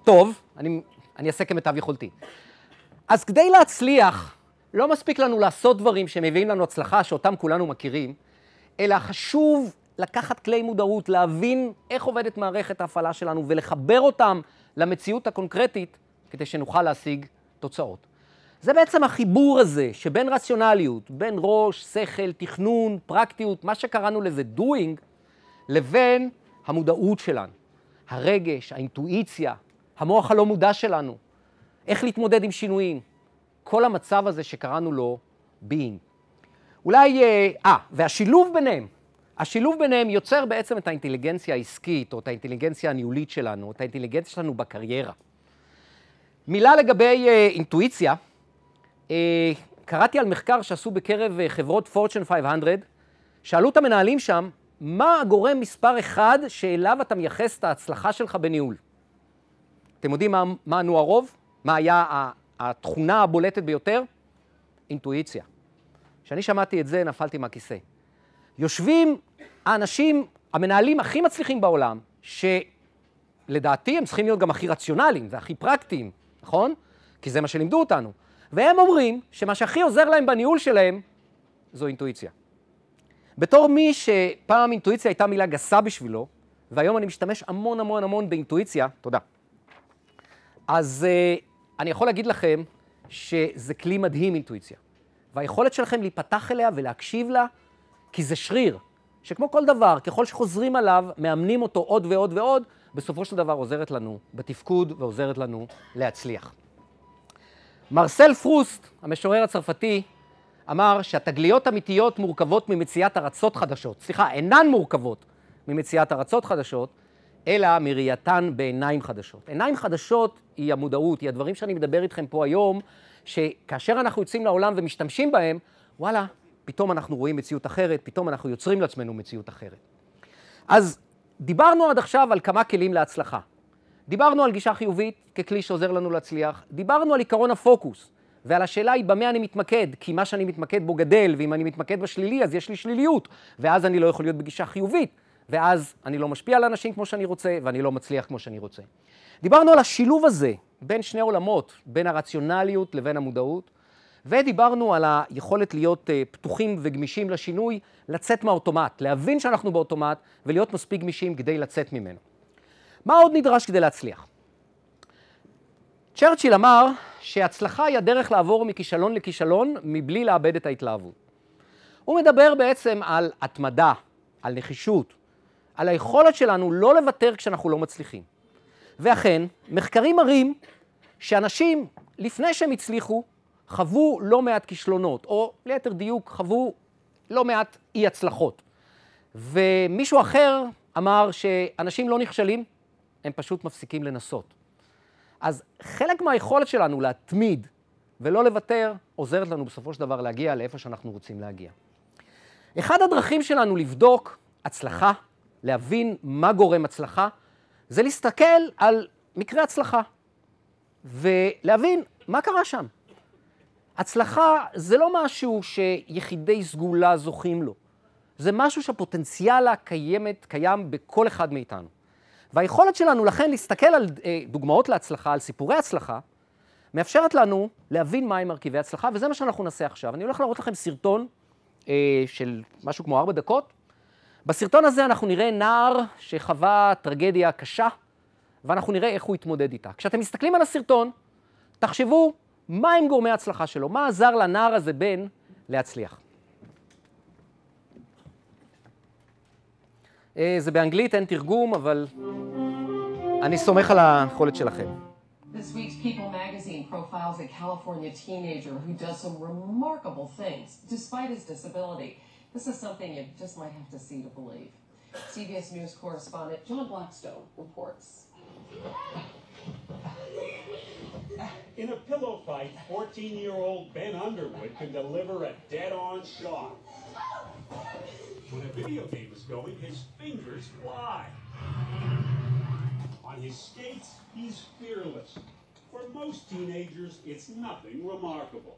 טוב, אני, אני אעשה כמיטב יכולתי. אז כדי להצליח, לא מספיק לנו לעשות דברים שמביאים לנו הצלחה, שאותם כולנו מכירים, אלא חשוב לקחת כלי מודעות, להבין איך עובדת מערכת ההפעלה שלנו ולחבר אותם למציאות הקונקרטית, כדי שנוכל להשיג תוצאות. זה בעצם החיבור הזה שבין רציונליות, בין ראש, שכל, תכנון, פרקטיות, מה שקראנו לזה doing, לבין המודעות שלנו, הרגש, האינטואיציה, המוח הלא מודע שלנו, איך להתמודד עם שינויים, כל המצב הזה שקראנו לו being. אולי, אה, אה, והשילוב ביניהם, השילוב ביניהם יוצר בעצם את האינטליגנציה העסקית, או את האינטליגנציה הניהולית שלנו, את האינטליגנציה שלנו בקריירה. מילה לגבי אה, אינטואיציה, אה, קראתי על מחקר שעשו בקרב אה, חברות Fortune 500, שאלו את המנהלים שם, מה הגורם מספר אחד שאליו אתה מייחס את ההצלחה שלך בניהול? אתם יודעים מה, ענו הרוב? מה היה התכונה הבולטת ביותר? אינטואיציה. כשאני שמעתי את זה, נפלתי מהכיסא. יושבים האנשים, המנהלים הכי מצליחים בעולם, שלדעתי הם צריכים להיות גם הכי רציונליים והכי פרקטיים, נכון? כי זה מה שלימדו אותנו. והם אומרים שמה שהכי עוזר להם בניהול שלהם זו אינטואיציה. בתור מי שפעם אינטואיציה הייתה מילה גסה בשבילו, והיום אני משתמש המון המון המון באינטואיציה, תודה. אז uh, אני יכול להגיד לכם שזה כלי מדהים אינטואיציה. והיכולת שלכם להיפתח אליה ולהקשיב לה, כי זה שריר, שכמו כל דבר, ככל שחוזרים עליו, מאמנים אותו עוד ועוד ועוד, בסופו של דבר עוזרת לנו בתפקוד ועוזרת לנו להצליח. מרסל פרוסט, המשורר הצרפתי, אמר שהתגליות אמיתיות מורכבות ממציאת ארצות חדשות. סליחה, אינן מורכבות ממציאת ארצות חדשות, אלא מראייתן בעיניים חדשות. עיניים חדשות היא המודעות, היא הדברים שאני מדבר איתכם פה היום, שכאשר אנחנו יוצאים לעולם ומשתמשים בהם, וואלה, פתאום אנחנו רואים מציאות אחרת, פתאום אנחנו יוצרים לעצמנו מציאות אחרת. אז דיברנו עד עכשיו על כמה כלים להצלחה. דיברנו על גישה חיובית ככלי שעוזר לנו להצליח, דיברנו על עיקרון הפוקוס, ועל השאלה היא במה אני מתמקד, כי מה שאני מתמקד בו גדל, ואם אני מתמקד בשלילי אז יש לי שליליות, ואז אני לא יכול להיות בגישה חיובית, ואז אני לא משפיע על אנשים כמו שאני רוצה, ואני לא מצליח כמו שאני רוצה. דיברנו על השילוב הזה בין שני עולמות, בין הרציונליות לבין המודעות, ודיברנו על היכולת להיות uh, פתוחים וגמישים לשינוי, לצאת מהאוטומט, להבין שאנחנו באוטומט, ולהיות מספיק גמישים כדי לצאת ממנו. מה עוד נדרש כדי להצליח? צ'רצ'יל אמר שהצלחה היא הדרך לעבור מכישלון לכישלון מבלי לאבד את ההתלהבות. הוא מדבר בעצם על התמדה, על נחישות, על היכולת שלנו לא לוותר כשאנחנו לא מצליחים. ואכן, מחקרים מראים שאנשים, לפני שהם הצליחו, חוו לא מעט כישלונות, או ליתר דיוק, חוו לא מעט אי-הצלחות. ומישהו אחר אמר שאנשים לא נכשלים, הם פשוט מפסיקים לנסות. אז חלק מהיכולת שלנו להתמיד ולא לוותר, עוזרת לנו בסופו של דבר להגיע לאיפה שאנחנו רוצים להגיע. אחד הדרכים שלנו לבדוק הצלחה, להבין מה גורם הצלחה, זה להסתכל על מקרה הצלחה, ולהבין מה קרה שם. הצלחה זה לא משהו שיחידי סגולה זוכים לו, זה משהו שהפוטנציאל הקיימת, קיים בכל אחד מאיתנו. והיכולת שלנו לכן להסתכל על אה, דוגמאות להצלחה, על סיפורי הצלחה, מאפשרת לנו להבין מהם מרכיבי הצלחה, וזה מה שאנחנו נעשה עכשיו. אני הולך להראות לכם סרטון אה, של משהו כמו ארבע דקות. בסרטון הזה אנחנו נראה נער שחווה טרגדיה קשה, ואנחנו נראה איך הוא התמודד איתה. כשאתם מסתכלים על הסרטון, תחשבו מהם גורמי ההצלחה שלו, מה עזר לנער הזה בן להצליח. אה, זה באנגלית, אין תרגום, אבל אני סומך על היכולת שלכם. This week's People magazine profiles a California teenager who does some remarkable things despite his disability. This is something you just might have to see to believe. CBS News correspondent John Blackstone reports. In a pillow fight, 14 year old Ben Underwood can deliver a dead on shot. When a video game is going, his fingers fly. On his skates, he's fearless. For most teenagers, it's nothing remarkable.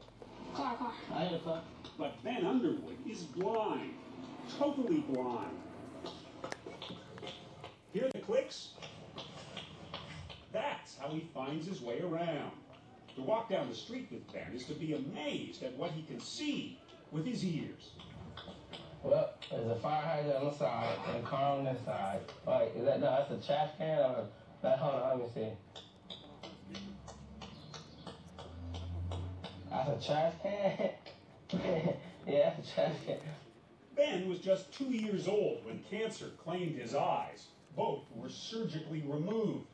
But Ben Underwood is blind. Totally blind. Hear the clicks? That's how he finds his way around. To walk down the street with Ben is to be amazed at what he can see with his ears. Well, there's a fire hydrant on the side and a car on this side. Right, is that, no, that's a trash can or, that, hold on, let me see. That's a trash can? yeah, that's a trash can. Ben was just two years old when cancer claimed his eyes. Both were surgically removed.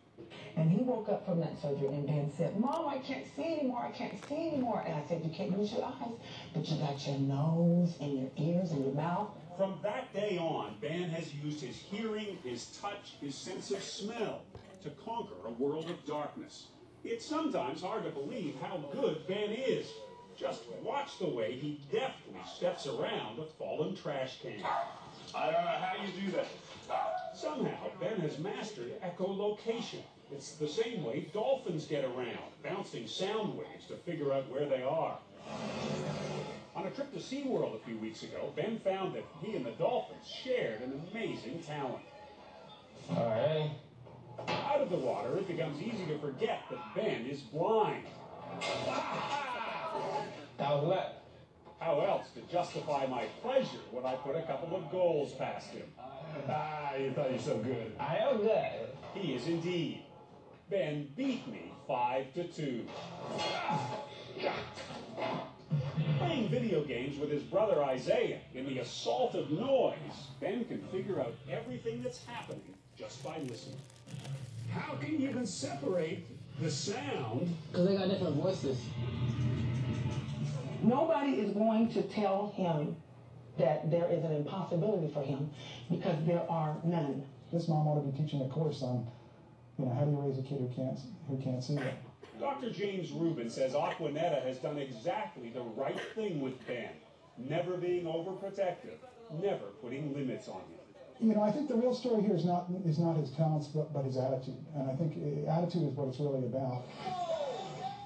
And he woke up from that surgery and Ben said, Mom, I can't see anymore. I can't see anymore. And I said, You can't use your eyes, but you got your nose and your ears and your mouth. From that day on, Ben has used his hearing, his touch, his sense of smell to conquer a world of darkness. It's sometimes hard to believe how good Ben is. Just watch the way he deftly steps around a fallen trash can. I don't know how you do that. Somehow, Ben has mastered echolocation. It's the same way dolphins get around, bouncing sound waves to figure out where they are. On a trip to SeaWorld a few weeks ago, Ben found that he and the dolphins shared an amazing talent. All right. Out of the water, it becomes easy to forget that Ben is blind. Was what? How else to justify my pleasure when I put a couple of goals past him? Ah, you thought you're so good. I am good. He is indeed. Ben beat me five to two. Playing video games with his brother Isaiah in the assault of noise, Ben can figure out everything that's happening just by listening. How can you even separate the sound Because they got different voices. Nobody is going to tell him that there is an impossibility for him because there are none. This mom ought to be teaching a course on, you know, how do you raise a kid who can't who can't see it. Dr. James Rubin says Aquanetta has done exactly the right thing with Ben, never being overprotective, never putting limits on him. You know, I think the real story here is not is not his talents, but, but his attitude. And I think uh, attitude is what it's really about.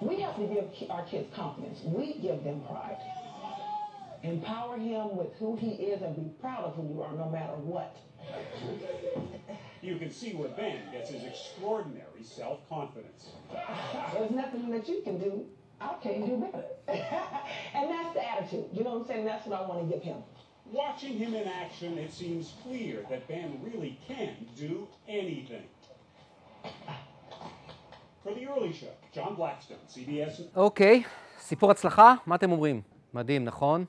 We have to give our kids confidence. We give them pride. Empower him with who he is and be proud of who you are no matter what. You can see where Ben gets his extraordinary self-confidence. There's nothing that you can do. I can't do better. and that's the attitude. You know what I'm saying? That's what I want to give him. Watching him in action, it seems clear that Ben really can do anything. For the early show, John Blackstone, CBS. אוקיי, סיפור הצלחה, מה אתם אומרים? מדהים, נכון?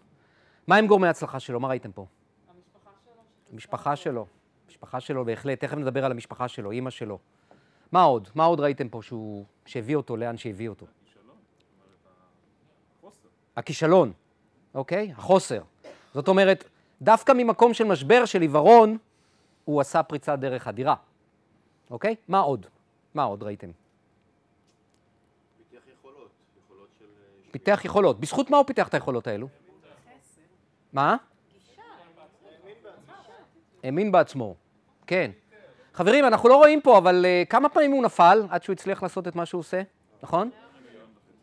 מה עם גורמי ההצלחה שלו? מה ראיתם פה? המשפחה שלו, המשפחה שלו. המשפחה שלו בהחלט, תכף נדבר על המשפחה שלו, אימא שלו. מה עוד? מה עוד ראיתם פה שהוא, שהביא אותו לאן שהביא אותו? הכישלון, אוקיי? החוסר. זאת אומרת, דווקא ממקום של משבר, של עיוורון, הוא עשה פריצת דרך אדירה, אוקיי? מה עוד? מה עוד ראיתם? פיתח יכולות, יכולות של... פיתח יכולות. בזכות מה הוא פיתח את היכולות האלו? מה? האמין בעצמו, כן. חברים, אנחנו לא רואים פה, אבל uh, כמה פעמים הוא נפל עד שהוא הצליח לעשות את מה שהוא עושה? נכון?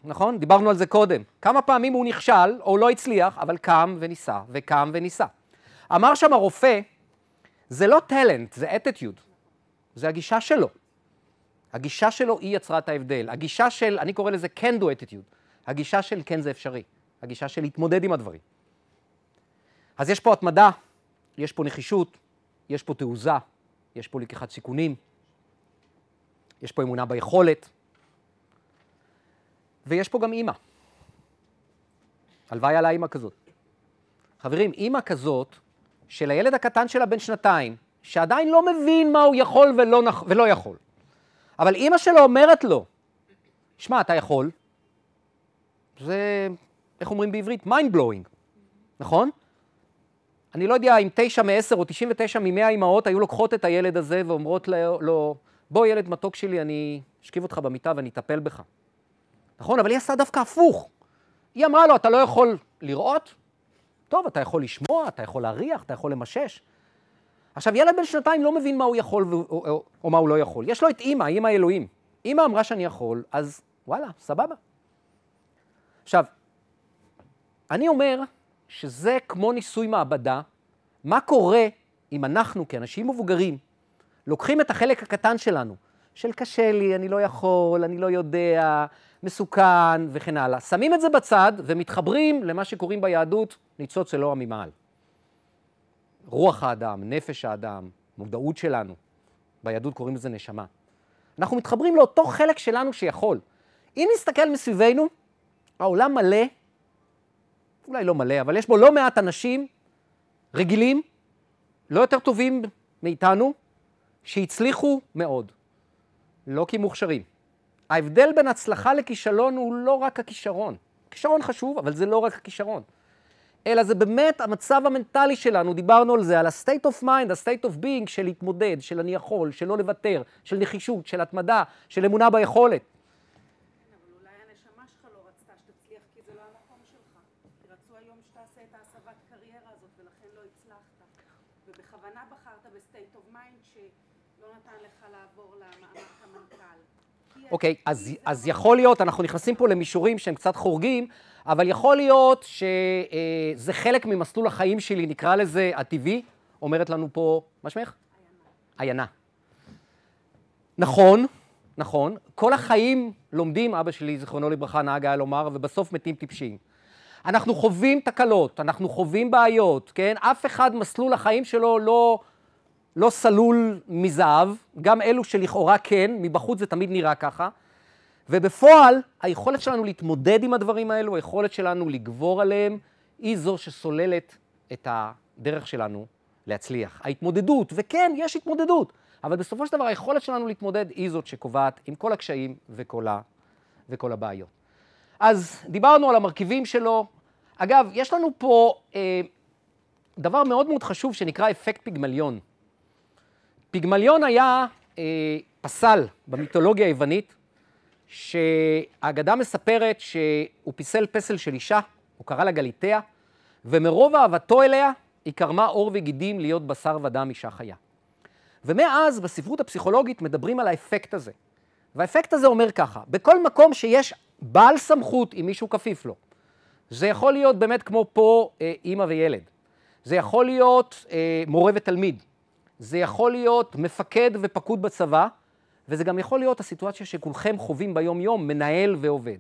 נכון? דיברנו על זה קודם. כמה פעמים הוא נכשל, או לא הצליח, אבל קם וניסה, וקם וניסה. אמר שם הרופא, זה לא טלנט, זה אטיטיוד. זה הגישה שלו. הגישה שלו היא יצרה את ההבדל. הגישה של, אני קורא לזה can do attitude. הגישה של כן זה אפשרי. הגישה של להתמודד עם הדברים. אז יש פה התמדה, יש פה נחישות, יש פה תעוזה, יש פה לקיחת סיכונים, יש פה אמונה ביכולת, ויש פה גם אימא. הלוואי על האימא כזאת. חברים, אימא כזאת, של הילד הקטן שלה בן שנתיים, שעדיין לא מבין מה הוא יכול ולא, נכ... ולא יכול, אבל אימא שלו אומרת לו, שמע, אתה יכול, זה, איך אומרים בעברית? mind blowing, נכון? אני לא יודע אם תשע מעשר או תשעים ותשע ממאה אימהות היו לוקחות את הילד הזה ואומרות לו, לו, בוא ילד מתוק שלי, אני אשכיב אותך במיטה ואני אטפל בך. נכון? אבל היא עשה דווקא הפוך. היא אמרה לו, אתה לא יכול לראות? טוב, אתה יכול לשמוע, אתה יכול להריח, אתה יכול למשש. עכשיו, ילד בן שנתיים לא מבין מה הוא יכול ו... או, או, או מה הוא לא יכול. יש לו את אימא, אימא אלוהים. אימא אמרה שאני יכול, אז וואלה, סבבה. עכשיו, אני אומר שזה כמו ניסוי מעבדה, מה קורה אם אנחנו כאנשים מבוגרים לוקחים את החלק הקטן שלנו, של קשה לי, אני לא יכול, אני לא יודע, מסוכן וכן הלאה, שמים את זה בצד ומתחברים למה שקוראים ביהדות ניצוץ אלוה ממעל. רוח האדם, נפש האדם, מודעות שלנו, ביהדות קוראים לזה נשמה. אנחנו מתחברים לאותו חלק שלנו שיכול. אם נסתכל מסביבנו, העולם מלא, אולי לא מלא, אבל יש בו לא מעט אנשים רגילים, לא יותר טובים מאיתנו, שהצליחו מאוד. לא כי מוכשרים. ההבדל בין הצלחה לכישלון הוא לא רק הכישרון. כישרון חשוב, אבל זה לא רק הכישרון. אלא זה באמת המצב המנטלי שלנו, דיברנו על זה, על ה-state of mind, ה-state of being של להתמודד, של אני יכול, של לא לוותר, של נחישות, של התמדה, של אמונה ביכולת. אבל אולי הנשמה שלך לא רצתה שתצליח כי זה לא המקום שלך. כי רצו היום שתעשה את ההסבת קריירה הזאת ולכן לא הצלחת. ובכוונה בחרת ב state of mind שלא נתן לך לעבור למעמד המנכ"ל. כי אוקיי, אז, אז יכול להיות, אנחנו נכנסים פה למישורים שהם קצת חורגים, אבל יכול להיות שזה חלק ממסלול החיים שלי, נקרא לזה הטבעי, אומרת לנו פה, מה שמך? עיינה. נכון, נכון, כל החיים לומדים, אבא שלי, זיכרונו לברכה, נהג היה לומר, ובסוף מתים טיפשים. אנחנו חווים תקלות, אנחנו חווים בעיות, כן? אף אחד מסלול החיים שלו לא, לא סלול מזהב, גם אלו שלכאורה כן, מבחוץ זה תמיד נראה ככה. ובפועל, היכולת שלנו להתמודד עם הדברים האלו, היכולת שלנו לגבור עליהם, היא זו שסוללת את הדרך שלנו להצליח. ההתמודדות, וכן, יש התמודדות, אבל בסופו של דבר היכולת שלנו להתמודד היא זאת שקובעת עם כל הקשיים וכל, ה, וכל הבעיות. אז דיברנו על המרכיבים שלו. אגב, יש לנו פה אה, דבר מאוד מאוד חשוב שנקרא אפקט פיגמליון. פיגמליון היה אה, פסל במיתולוגיה היוונית, שהאגדה מספרת שהוא פיסל פסל של אישה, הוא קרא לה גליתיה, ומרוב אהבתו אליה, היא קרמה עור וגידים להיות בשר ודם אישה חיה. ומאז בספרות הפסיכולוגית מדברים על האפקט הזה. והאפקט הזה אומר ככה, בכל מקום שיש בעל סמכות עם מישהו כפיף לו, זה יכול להיות באמת כמו פה אה, אימא וילד, זה יכול להיות אה, מורה ותלמיד, זה יכול להיות מפקד ופקוד בצבא, וזה גם יכול להיות הסיטואציה שכולכם חווים ביום-יום, מנהל ועובד.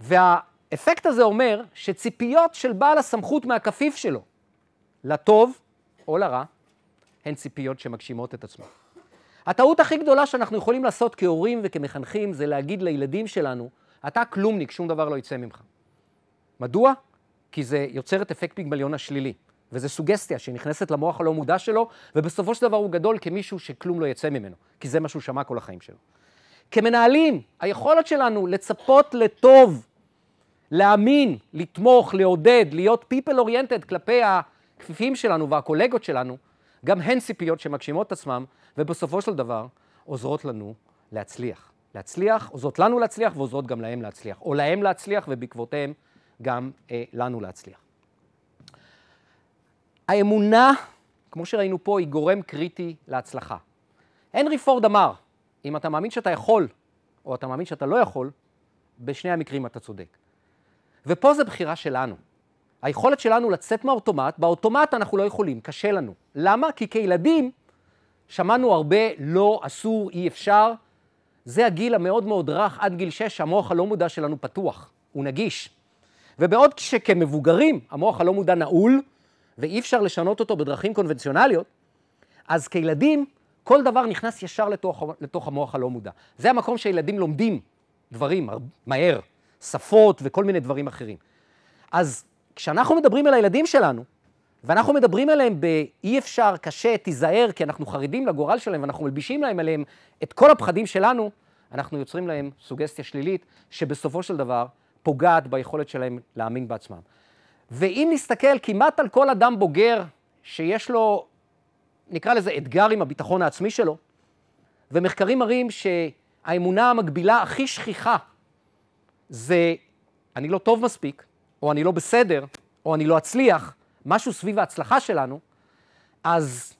והאפקט הזה אומר שציפיות של בעל הסמכות מהכפיף שלו, לטוב או לרע, הן ציפיות שמגשימות את עצמו. הטעות הכי גדולה שאנחנו יכולים לעשות כהורים וכמחנכים זה להגיד לילדים שלנו, אתה כלומניק, שום דבר לא יצא ממך. מדוע? כי זה יוצר את אפקט פיגמליון השלילי, וזו סוגסטיה שנכנסת למוח הלא מודע שלו, ובסופו של דבר הוא גדול כמישהו שכלום לא יצא ממנו, כי זה מה שהוא שמע כל החיים שלו. כמנהלים, היכולת שלנו לצפות לטוב, להאמין, לתמוך, לעודד, להיות people oriented כלפי הכפיפים שלנו והקולגות שלנו, גם הן ציפיות שמגשימות את עצמם, ובסופו של דבר עוזרות לנו להצליח. להצליח, עוזרות לנו להצליח ועוזרות גם להם להצליח, או להם להצליח ובעקבותיהם גם אה, לנו להצליח. האמונה, כמו שראינו פה, היא גורם קריטי להצלחה. הנרי פורד אמר, אם אתה מאמין שאתה יכול, או אתה מאמין שאתה לא יכול, בשני המקרים אתה צודק. ופה זו בחירה שלנו. היכולת שלנו לצאת מהאוטומט, באוטומט אנחנו לא יכולים, קשה לנו. למה? כי כילדים שמענו הרבה לא, אסור, אי אפשר. זה הגיל המאוד מאוד רך, עד גיל 6, המוח הלא מודע שלנו פתוח, הוא נגיש. ובעוד שכמבוגרים המוח הלא מודע נעול, ואי אפשר לשנות אותו בדרכים קונבנציונליות, אז כילדים כל דבר נכנס ישר לתוך, לתוך המוח הלא מודע. זה המקום שילדים לומדים דברים מהר, שפות וכל מיני דברים אחרים. אז כשאנחנו מדברים על הילדים שלנו, ואנחנו מדברים עליהם באי אפשר, קשה, תיזהר, כי אנחנו חרדים לגורל שלהם ואנחנו מלבישים להם עליהם את כל הפחדים שלנו, אנחנו יוצרים להם סוגסטיה שלילית, שבסופו של דבר פוגעת ביכולת שלהם להאמין בעצמם. ואם נסתכל כמעט על כל אדם בוגר שיש לו, נקרא לזה אתגר עם הביטחון העצמי שלו, ומחקרים מראים שהאמונה המקבילה הכי שכיחה זה אני לא טוב מספיק, או אני לא בסדר, או אני לא אצליח, משהו סביב ההצלחה שלנו, אז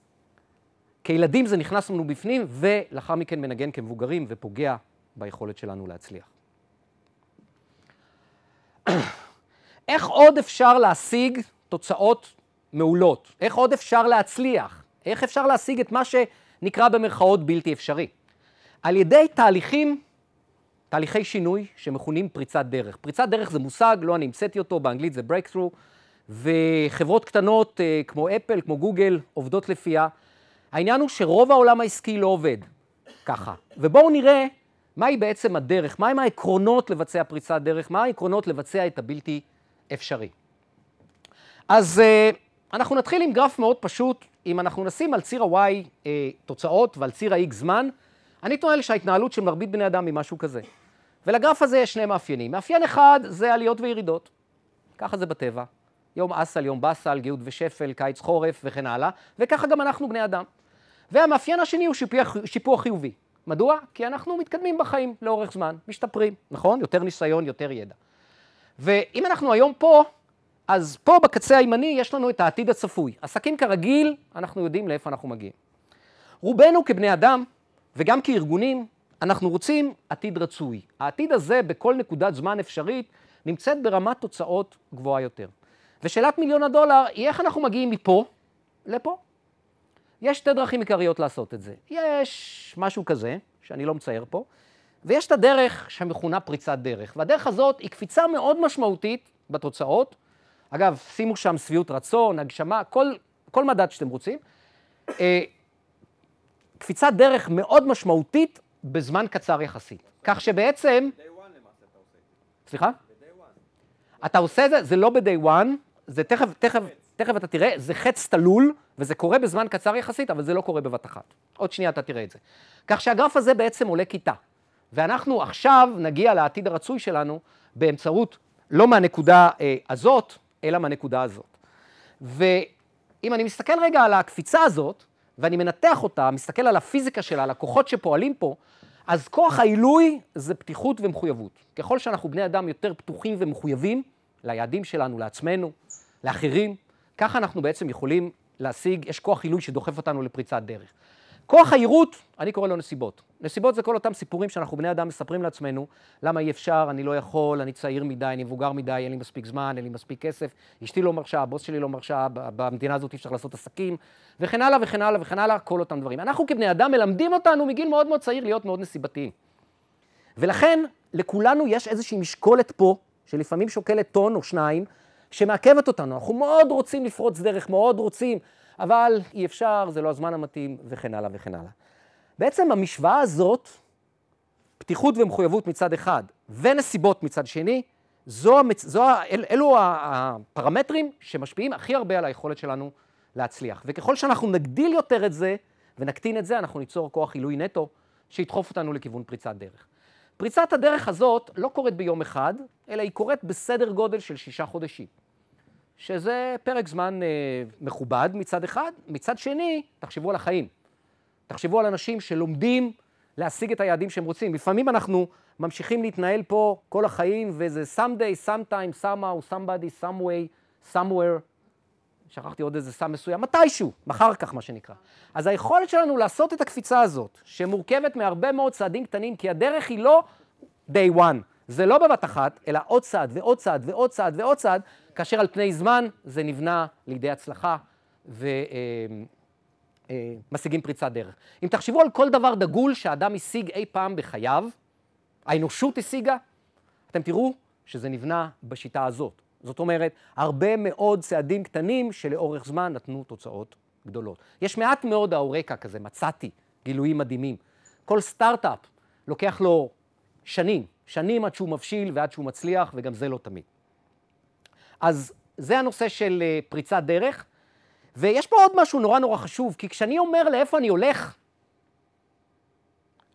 כילדים זה נכנס לנו בפנים, ולאחר מכן מנגן כמבוגרים ופוגע ביכולת שלנו להצליח. איך עוד אפשר להשיג תוצאות מעולות? איך עוד אפשר להצליח? איך אפשר להשיג את מה שנקרא במרכאות בלתי אפשרי? על ידי תהליכים, תהליכי שינוי שמכונים פריצת דרך. פריצת דרך זה מושג, לא אני המצאתי אותו, באנגלית זה breakthrough, וחברות קטנות אה, כמו אפל, כמו גוגל, עובדות לפיה. העניין הוא שרוב העולם העסקי לא עובד ככה. ובואו נראה מהי בעצם הדרך, מהם העקרונות לבצע פריצת דרך, מה העקרונות לבצע את הבלתי אפשרי. אז אה, אנחנו נתחיל עם גרף מאוד פשוט. אם אנחנו נשים על ציר ה-y אה, תוצאות ועל ציר ה-x זמן, אני טוען שההתנהלות של מרבית בני אדם היא משהו כזה. ולגרף הזה יש שני מאפיינים. מאפיין אחד זה עליות וירידות. ככה זה בטבע. יום אסל, יום באסל, גאות ושפל, קיץ חורף וכן הלאה, וככה גם אנחנו בני אדם. והמאפיין השני הוא שיפוח, שיפוח חיובי. מדוע? כי אנחנו מתקדמים בחיים לאורך זמן, משתפרים, נכון? יותר ניסיון, יותר ידע. ואם אנחנו היום פה, אז פה בקצה הימני יש לנו את העתיד הצפוי. עסקים כרגיל, אנחנו יודעים לאיפה אנחנו מגיעים. רובנו כבני אדם, וגם כארגונים, אנחנו רוצים עתיד רצוי. העתיד הזה, בכל נקודת זמן אפשרית, נמצאת ברמת תוצאות גבוהה יותר. ושאלת מיליון הדולר היא איך אנחנו מגיעים מפה לפה. יש שתי דרכים עיקריות לעשות את זה. יש משהו כזה, שאני לא מצייר פה, ויש את הדרך שמכונה פריצת דרך. והדרך הזאת היא קפיצה מאוד משמעותית בתוצאות. אגב, שימו שם שביעות רצון, הגשמה, כל, כל מדד שאתם רוצים. אה, קפיצת דרך מאוד משמעותית בזמן קצר יחסית. כך שבעצם... סליחה? אתה עושה את זה, זה לא ב-day one, זה תכף, תכף, תכף אתה תראה, זה חץ תלול, וזה קורה בזמן קצר יחסית, אבל זה לא קורה בבת אחת. עוד שנייה אתה תראה את זה. כך שהגרף הזה בעצם עולה כיתה. ואנחנו עכשיו נגיע לעתיד הרצוי שלנו באמצעות, לא מהנקודה אה, הזאת, אלא מהנקודה הזאת. ואם אני מסתכל רגע על הקפיצה הזאת, ואני מנתח אותה, מסתכל על הפיזיקה שלה, על הכוחות שפועלים פה, אז כוח העילוי זה פתיחות ומחויבות. ככל שאנחנו בני אדם יותר פתוחים ומחויבים ליעדים שלנו, לעצמנו, לאחרים, ככה אנחנו בעצם יכולים להשיג, יש כוח עילוי שדוחף אותנו לפריצת דרך. כוח העירות, אני קורא לו נסיבות. נסיבות זה כל אותם סיפורים שאנחנו בני אדם מספרים לעצמנו, למה אי אפשר, אני לא יכול, אני צעיר מדי, אני מבוגר מדי, אין לי מספיק זמן, אין לי מספיק כסף, אשתי לא מרשה, הבוס שלי לא מרשה, במדינה הזאת אי אפשר לעשות עסקים, וכן הלאה וכן הלאה וכן הלאה, כל אותם דברים. אנחנו כבני אדם מלמדים אותנו מגיל מאוד מאוד צעיר להיות מאוד נסיבתיים. ולכן, לכולנו יש איזושהי משקולת פה, שלפעמים שוקלת טון או שניים, שמעכבת אותנו. אנחנו מאוד רוצים לפרוץ דרך, מאוד רוצים, אבל אי אפשר, זה לא הזמן המתאים, וכן הלאה וכן הלאה. בעצם המשוואה הזאת, פתיחות ומחויבות מצד אחד, ונסיבות מצד שני, זו. זו, אל, אלו הפרמטרים שמשפיעים הכי הרבה על היכולת שלנו להצליח. וככל שאנחנו נגדיל יותר את זה, ונקטין את זה, אנחנו ניצור כוח עילוי נטו, שידחוף אותנו לכיוון פריצת דרך. פריצת הדרך הזאת לא קורית ביום אחד, אלא היא קורית בסדר גודל של שישה חודשים. שזה פרק זמן אה, מכובד מצד אחד, מצד שני, תחשבו על החיים. תחשבו על אנשים שלומדים להשיג את היעדים שהם רוצים. לפעמים אנחנו ממשיכים להתנהל פה כל החיים, וזה someday, sometime, somehow, somebody, some way, somewhere, שכחתי עוד איזה סם מסוים, מתישהו, מחר כך מה שנקרא. אז היכולת שלנו לעשות את הקפיצה הזאת, שמורכבת מהרבה מאוד צעדים קטנים, כי הדרך היא לא day one, זה לא בבת אחת, אלא עוד צעד ועוד צעד ועוד צעד ועוד צעד, כאשר על פני זמן זה נבנה לידי הצלחה ומשיגים אה, פריצת דרך. אם תחשבו על כל דבר דגול שאדם השיג אי פעם בחייו, האנושות השיגה, אתם תראו שזה נבנה בשיטה הזאת. זאת אומרת, הרבה מאוד צעדים קטנים שלאורך זמן נתנו תוצאות גדולות. יש מעט מאוד האורקה כזה, מצאתי גילויים מדהימים. כל סטארט-אפ לוקח לו שנים, שנים עד שהוא מבשיל ועד שהוא מצליח, וגם זה לא תמיד. אז זה הנושא של אה, פריצת דרך. ויש פה עוד משהו נורא נורא חשוב, כי כשאני אומר לאיפה אני הולך,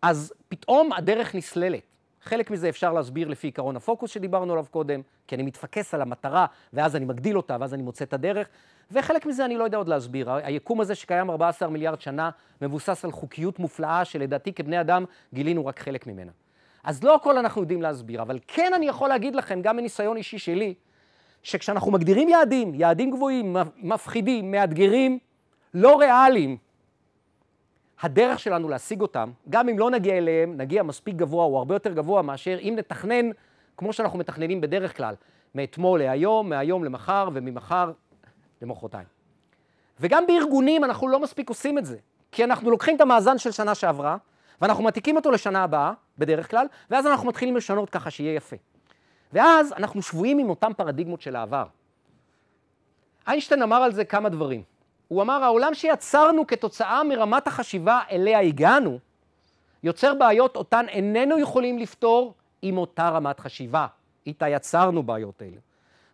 אז פתאום הדרך נסללת. חלק מזה אפשר להסביר לפי עיקרון הפוקוס שדיברנו עליו קודם, כי אני מתפקס על המטרה, ואז אני מגדיל אותה, ואז אני מוצא את הדרך, וחלק מזה אני לא יודע עוד להסביר. היקום הזה שקיים 14 מיליארד שנה, מבוסס על חוקיות מופלאה, שלדעתי כבני אדם גילינו רק חלק ממנה. אז לא הכל אנחנו יודעים להסביר, אבל כן אני יכול להגיד לכם, גם מניסיון אישי שלי, שכשאנחנו מגדירים יעדים, יעדים גבוהים, מפחידים, מאתגרים, לא ריאליים, הדרך שלנו להשיג אותם, גם אם לא נגיע אליהם, נגיע מספיק גבוה או הרבה יותר גבוה מאשר אם נתכנן כמו שאנחנו מתכננים בדרך כלל, מאתמול להיום, מהיום למחר וממחר למחרתיים. וגם בארגונים אנחנו לא מספיק עושים את זה, כי אנחנו לוקחים את המאזן של שנה שעברה, ואנחנו מעתיקים אותו לשנה הבאה, בדרך כלל, ואז אנחנו מתחילים לשנות ככה שיהיה יפה. ואז אנחנו שבויים עם אותן פרדיגמות של העבר. איינשטיין אמר על זה כמה דברים. הוא אמר, העולם שיצרנו כתוצאה מרמת החשיבה אליה הגענו, יוצר בעיות אותן איננו יכולים לפתור עם אותה רמת חשיבה. איתה יצרנו בעיות אלה.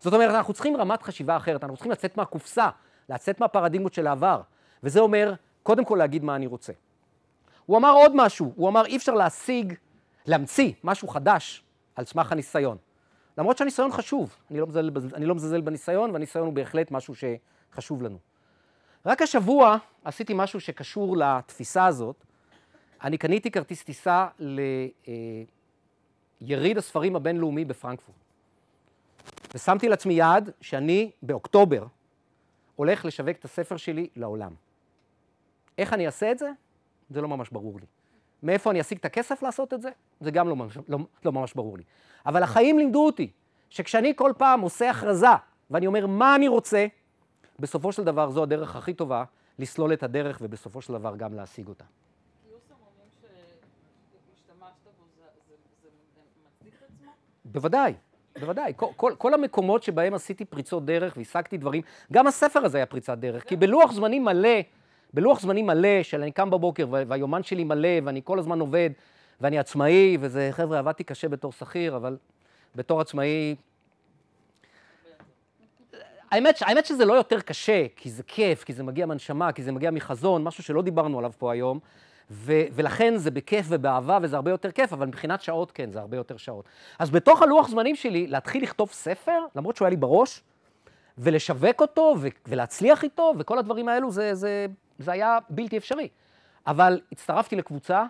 זאת אומרת, אנחנו צריכים רמת חשיבה אחרת, אנחנו צריכים לצאת מהקופסה, לצאת מהפרדיגמות של העבר. וזה אומר, קודם כל להגיד מה אני רוצה. הוא אמר עוד משהו, הוא אמר, אי אפשר להשיג, להמציא משהו חדש על סמך הניסיון. למרות שהניסיון חשוב, אני לא, מזלזל, אני לא מזלזל בניסיון, והניסיון הוא בהחלט משהו שחשוב לנו. רק השבוע עשיתי משהו שקשור לתפיסה הזאת. אני קניתי כרטיס טיסה ליריד הספרים הבינלאומי בפרנקפורט. ושמתי לעצמי יעד שאני באוקטובר הולך לשווק את הספר שלי לעולם. איך אני אעשה את זה? זה לא ממש ברור לי. מאיפה אני אשיג את הכסף לעשות את זה? זה גם לא ממש, לא, לא ממש ברור לי. אבל החיים לימדו אותי שכשאני כל פעם עושה הכרזה ואני אומר מה אני רוצה, בסופו של דבר זו הדרך הכי טובה לסלול את הדרך ובסופו של דבר גם להשיג אותה. בוודאי, בוודאי. כל, כל, כל המקומות שבהם עשיתי פריצות דרך והשגתי דברים, גם הספר הזה היה פריצת דרך, כי בלוח זמנים מלא, בלוח זמנים מלא, של אני קם בבוקר והיומן שלי מלא ואני כל הזמן עובד ואני עצמאי, וזה, חבר'ה, עבדתי קשה בתור שכיר, אבל בתור עצמאי... האמת, האמת שזה לא יותר קשה, כי זה כיף, כי זה מגיע מהנשמה, כי זה מגיע מחזון, משהו שלא דיברנו עליו פה היום, ו- ולכן זה בכיף ובאהבה וזה הרבה יותר כיף, אבל מבחינת שעות כן, זה הרבה יותר שעות. אז בתוך הלוח זמנים שלי, להתחיל לכתוב ספר, למרות שהוא היה לי בראש, ולשווק אותו ו- ולהצליח איתו, וכל הדברים האלו, זה, זה, זה היה בלתי אפשרי. אבל הצטרפתי לקבוצה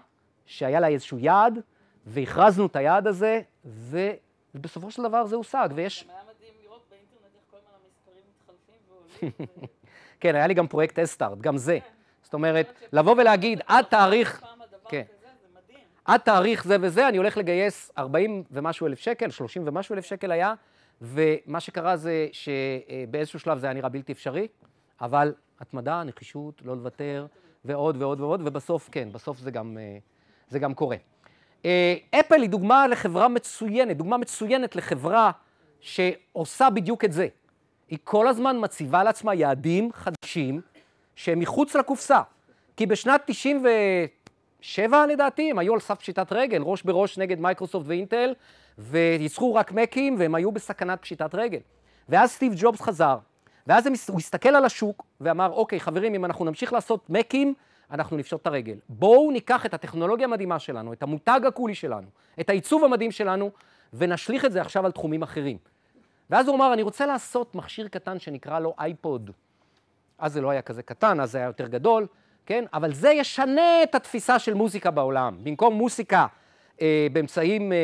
שהיה לה איזשהו יעד, והכרזנו את היעד הזה, ובסופו של דבר זה הושג, ויש... גם היה מדהים לראות באינטרנט איך כל הזמן המספרים מתחלפים ועולים. כן, היה לי גם פרויקט אסטארט, גם זה. זאת אומרת, לבוא ולהגיד, עד תאריך... כן. עד תאריך זה וזה, אני הולך לגייס 40 ומשהו אלף שקל, 30 ומשהו אלף שקל היה, ומה שקרה זה שבאיזשהו שלב זה היה נראה בלתי אפשרי, אבל התמדה, נחישות, לא לוותר, ועוד ועוד ועוד, ובסוף, כן, בסוף זה גם, זה גם קורה. אפל היא דוגמה לחברה מצוינת, דוגמה מצוינת לחברה שעושה בדיוק את זה. היא כל הזמן מציבה לעצמה יעדים חדשים שהם מחוץ לקופסה. כי בשנת 97 לדעתי, הם היו על סף פשיטת רגל, ראש בראש נגד מייקרוסופט ואינטל, וייצרו רק מקים, והם היו בסכנת פשיטת רגל. ואז סטיב ג'ובס חזר, ואז הוא הסתכל על השוק ואמר, אוקיי, חברים, אם אנחנו נמשיך לעשות מקים, אנחנו נפשוט את הרגל. בואו ניקח את הטכנולוגיה המדהימה שלנו, את המותג ה cool שלנו, את העיצוב המדהים שלנו, ונשליך את זה עכשיו על תחומים אחרים. ואז הוא אמר, אני רוצה לעשות מכשיר קטן שנקרא לו אייפוד. אז זה לא היה כזה קטן, אז זה היה יותר גדול, כן? אבל זה ישנה את התפיסה של מוזיקה בעולם. במקום מוזיקה אה, באמצעים, אה,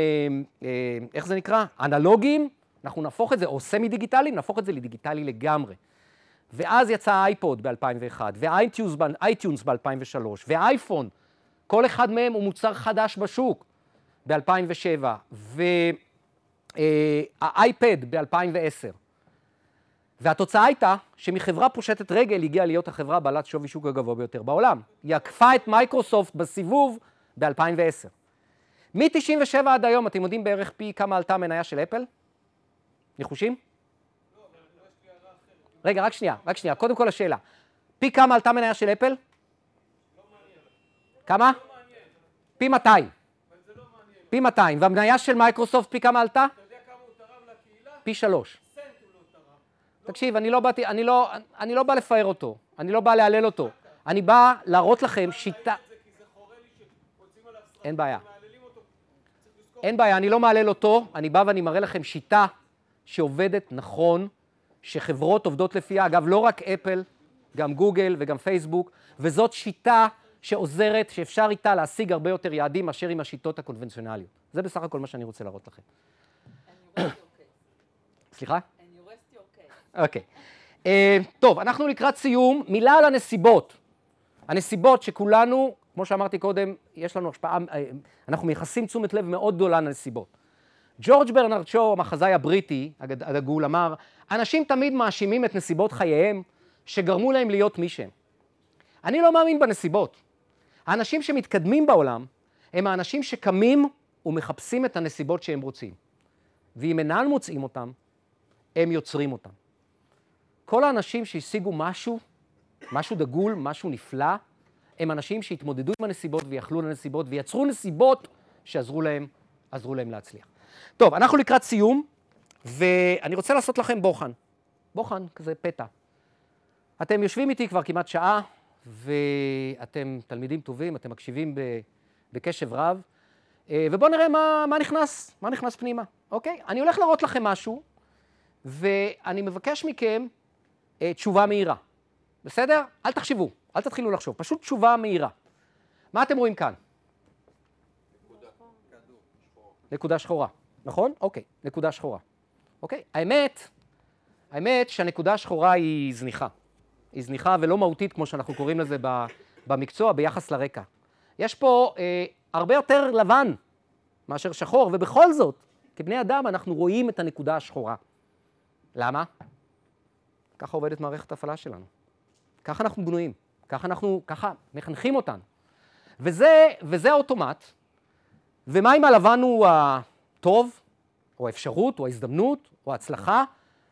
אה, איך זה נקרא? אנלוגיים, אנחנו נהפוך את זה, או semi דיגיטליים, נהפוך את זה לדיגיטלי לגמרי. ואז יצא האייפוד ב-2001, וה iTunes ב-2003, והאייפון, כל אחד מהם הוא מוצר חדש בשוק ב-2007, והאייפד ב-2010. והתוצאה הייתה שמחברה פושטת רגל הגיעה להיות החברה בעלת שווי שוק הגבוה ביותר בעולם. היא עקפה את מייקרוסופט בסיבוב ב-2010. מ-97 עד היום, אתם יודעים בערך פי כמה עלתה המניה של אפל? ניחושים? רגע, רק שנייה, רק שנייה. קודם כל השאלה. פי כמה עלתה מניה של אפל? כמה? פי 200. פי 200. והמניה של מייקרוסופט פי כמה עלתה? פי שלוש. תקשיב, אני לא באתי, אני לא, אני לא בא לפאר אותו, אני לא בא להלל אותו. אני בא להראות לכם שיטה... אין בעיה. אין בעיה, אני לא מהלל אותו, אני בא ואני מראה לכם שיטה שעובדת נכון, שחברות עובדות לפיה, אגב, לא רק אפל, גם גוגל וגם פייסבוק, וזאת שיטה שעוזרת, שאפשר איתה להשיג הרבה יותר יעדים מאשר עם השיטות הקונבנציונליות. זה בסך הכל מה שאני רוצה להראות לכם. סליחה? אוקיי. Okay. Uh, טוב, אנחנו לקראת סיום. מילה על הנסיבות. הנסיבות שכולנו, כמו שאמרתי קודם, יש לנו השפעה, אנחנו מייחסים תשומת לב מאוד גדולה לנסיבות. ג'ורג' ברנרד שו, המחזאי הבריטי הדגול, אמר, אנשים תמיד מאשימים את נסיבות חייהם שגרמו להם להיות מי שהם. אני לא מאמין בנסיבות. האנשים שמתקדמים בעולם הם האנשים שקמים ומחפשים את הנסיבות שהם רוצים. ואם אינם מוצאים אותם, הם יוצרים אותם. כל האנשים שהשיגו משהו, משהו דגול, משהו נפלא, הם אנשים שהתמודדו עם הנסיבות ויכלו לנסיבות ויצרו נסיבות שעזרו להם, עזרו להם להצליח. טוב, אנחנו לקראת סיום, ואני רוצה לעשות לכם בוחן. בוחן, כזה פתע. אתם יושבים איתי כבר כמעט שעה, ואתם תלמידים טובים, אתם מקשיבים ב- בקשב רב, אה, ובואו נראה מה, מה נכנס, מה נכנס פנימה, אוקיי? אני הולך להראות לכם משהו, ואני מבקש מכם אה, תשובה מהירה, בסדר? אל תחשבו, אל תתחילו לחשוב, פשוט תשובה מהירה. מה אתם רואים כאן? נקודה שחורה, נכון? אוקיי, נקודה שחורה. אוקיי? האמת, האמת שהנקודה השחורה היא זניחה. היא זניחה ולא מהותית, כמו שאנחנו קוראים לזה במקצוע, ביחס לרקע. יש פה אה, הרבה יותר לבן מאשר שחור, ובכל זאת, כבני אדם אנחנו רואים את הנקודה השחורה. למה? ככה עובדת מערכת ההפעלה שלנו. ככה אנחנו בנויים, ככה אנחנו, ככה מחנכים אותנו. וזה, וזה האוטומט. ומה אם הלבן הוא הטוב, או האפשרות, או ההזדמנות, או ההצלחה,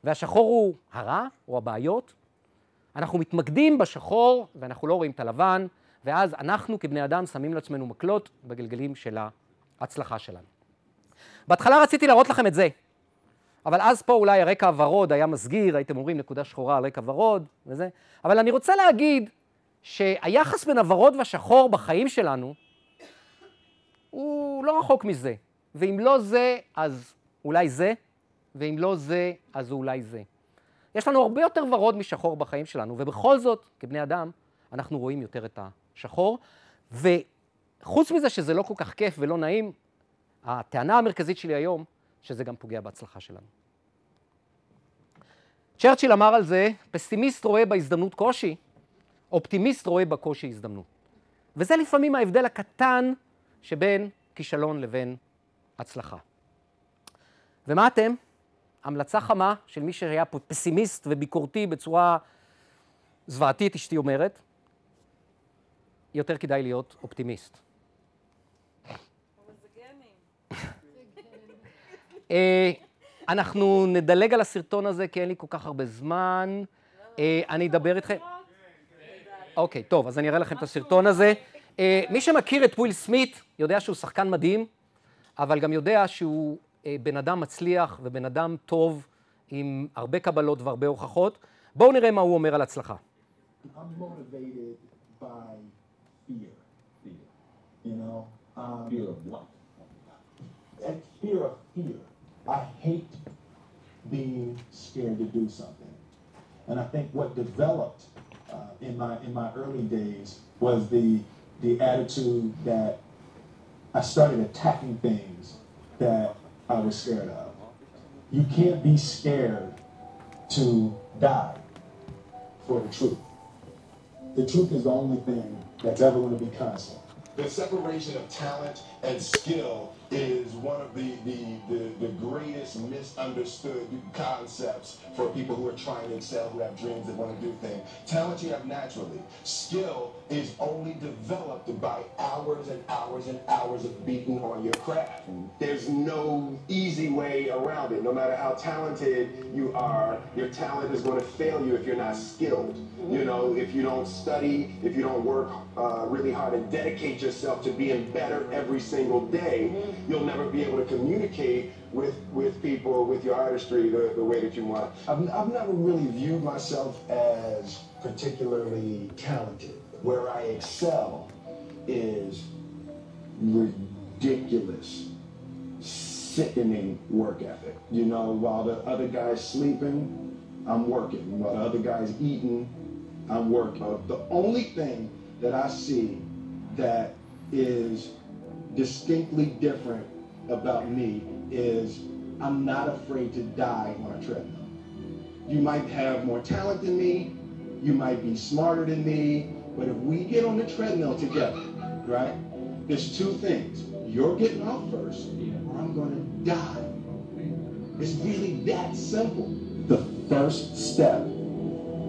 והשחור הוא הרע, או הבעיות? אנחנו מתמקדים בשחור, ואנחנו לא רואים את הלבן, ואז אנחנו כבני אדם שמים לעצמנו מקלות בגלגלים של ההצלחה שלנו. בהתחלה רציתי להראות לכם את זה, אבל אז פה אולי הרקע הוורוד היה מסגיר, הייתם אומרים נקודה שחורה על רקע ורוד וזה, אבל אני רוצה להגיד שהיחס בין הוורוד והשחור בחיים שלנו הוא לא רחוק מזה, ואם לא זה, אז אולי זה, ואם לא זה, אז אולי זה. יש לנו הרבה יותר ורוד משחור בחיים שלנו, ובכל זאת, כבני אדם, אנחנו רואים יותר את השחור, וחוץ מזה שזה לא כל כך כיף ולא נעים, הטענה המרכזית שלי היום, שזה גם פוגע בהצלחה שלנו. צ'רצ'יל אמר על זה, פסימיסט רואה בהזדמנות קושי, אופטימיסט רואה בקושי הזדמנות. וזה לפעמים ההבדל הקטן שבין כישלון לבין הצלחה. ומה אתם? המלצה חמה של מי שהיה פה פסימיסט וביקורתי בצורה זוועתית, אשתי אומרת, יותר כדאי להיות אופטימיסט. אה, אנחנו נדלג על הסרטון הזה כי אין לי כל כך הרבה זמן. אה, אני אדבר איתכם... אוקיי, טוב, אז אני אראה לכם את הסרטון הזה. אה, מי שמכיר את וויל סמית יודע שהוא שחקן מדהים, אבל גם יודע שהוא אה, בן אדם מצליח ובן אדם טוב עם הרבה קבלות והרבה הוכחות. בואו נראה מה הוא אומר על הצלחה. I'm motivated by fear. Fear. You know? Um, fear of what? And fear of fear. I hate being scared to do something. And I think what developed uh, in my in my early days was the the attitude that I started attacking things that I was scared of. You can't be scared to die for the truth. The truth is the only thing that's ever going to be constant. The separation of talent and skill is one of the, the, the, the greatest misunderstood concepts for people who are trying to excel, who have dreams, that want to do things. Talent you have naturally. Skill is only developed by hours and hours and hours of beating on your craft. There's no easy way around it. No matter how talented you are, your talent is going to fail you if you're not skilled. You know, if you don't study, if you don't work uh, really hard and dedicate yourself to being better every single day, mm-hmm. you'll never be able to communicate with, with people, with your artistry the, the way that you want. I've, I've never really viewed myself as particularly talented. Where I excel is ridiculous, sickening work ethic. You know, while the other guy's sleeping, I'm working. While the other guy's eating, I'm working. The only thing that I see that is distinctly different about me is I'm not afraid to die on a treadmill. You might have more talent than me, you might be smarter than me, but if we get on the treadmill together, right, there's two things. You're getting off first, or I'm going to die It's really that simple. The first step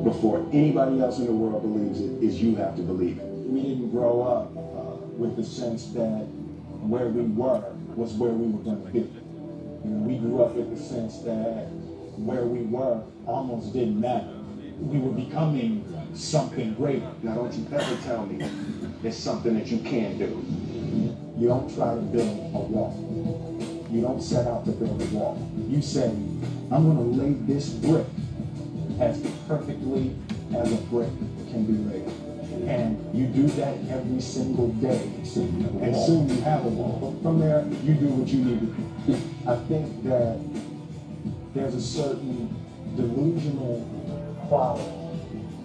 before anybody else in the world believes it is you have to believe it. We didn't grow up uh, with the sense that where we were was where we were going to be. Know, we grew up with the sense that where we were almost didn't matter. We were becoming something greater. Now, don't you ever tell me it's something that you can't do. You don't try to build a wall. You don't set out to build a wall. You say, I'm going to lay this brick as perfectly as a brick can be laid. And you do that every single day. And soon you have a wall. From there, you do what you need to do. I think that there's a certain delusional quality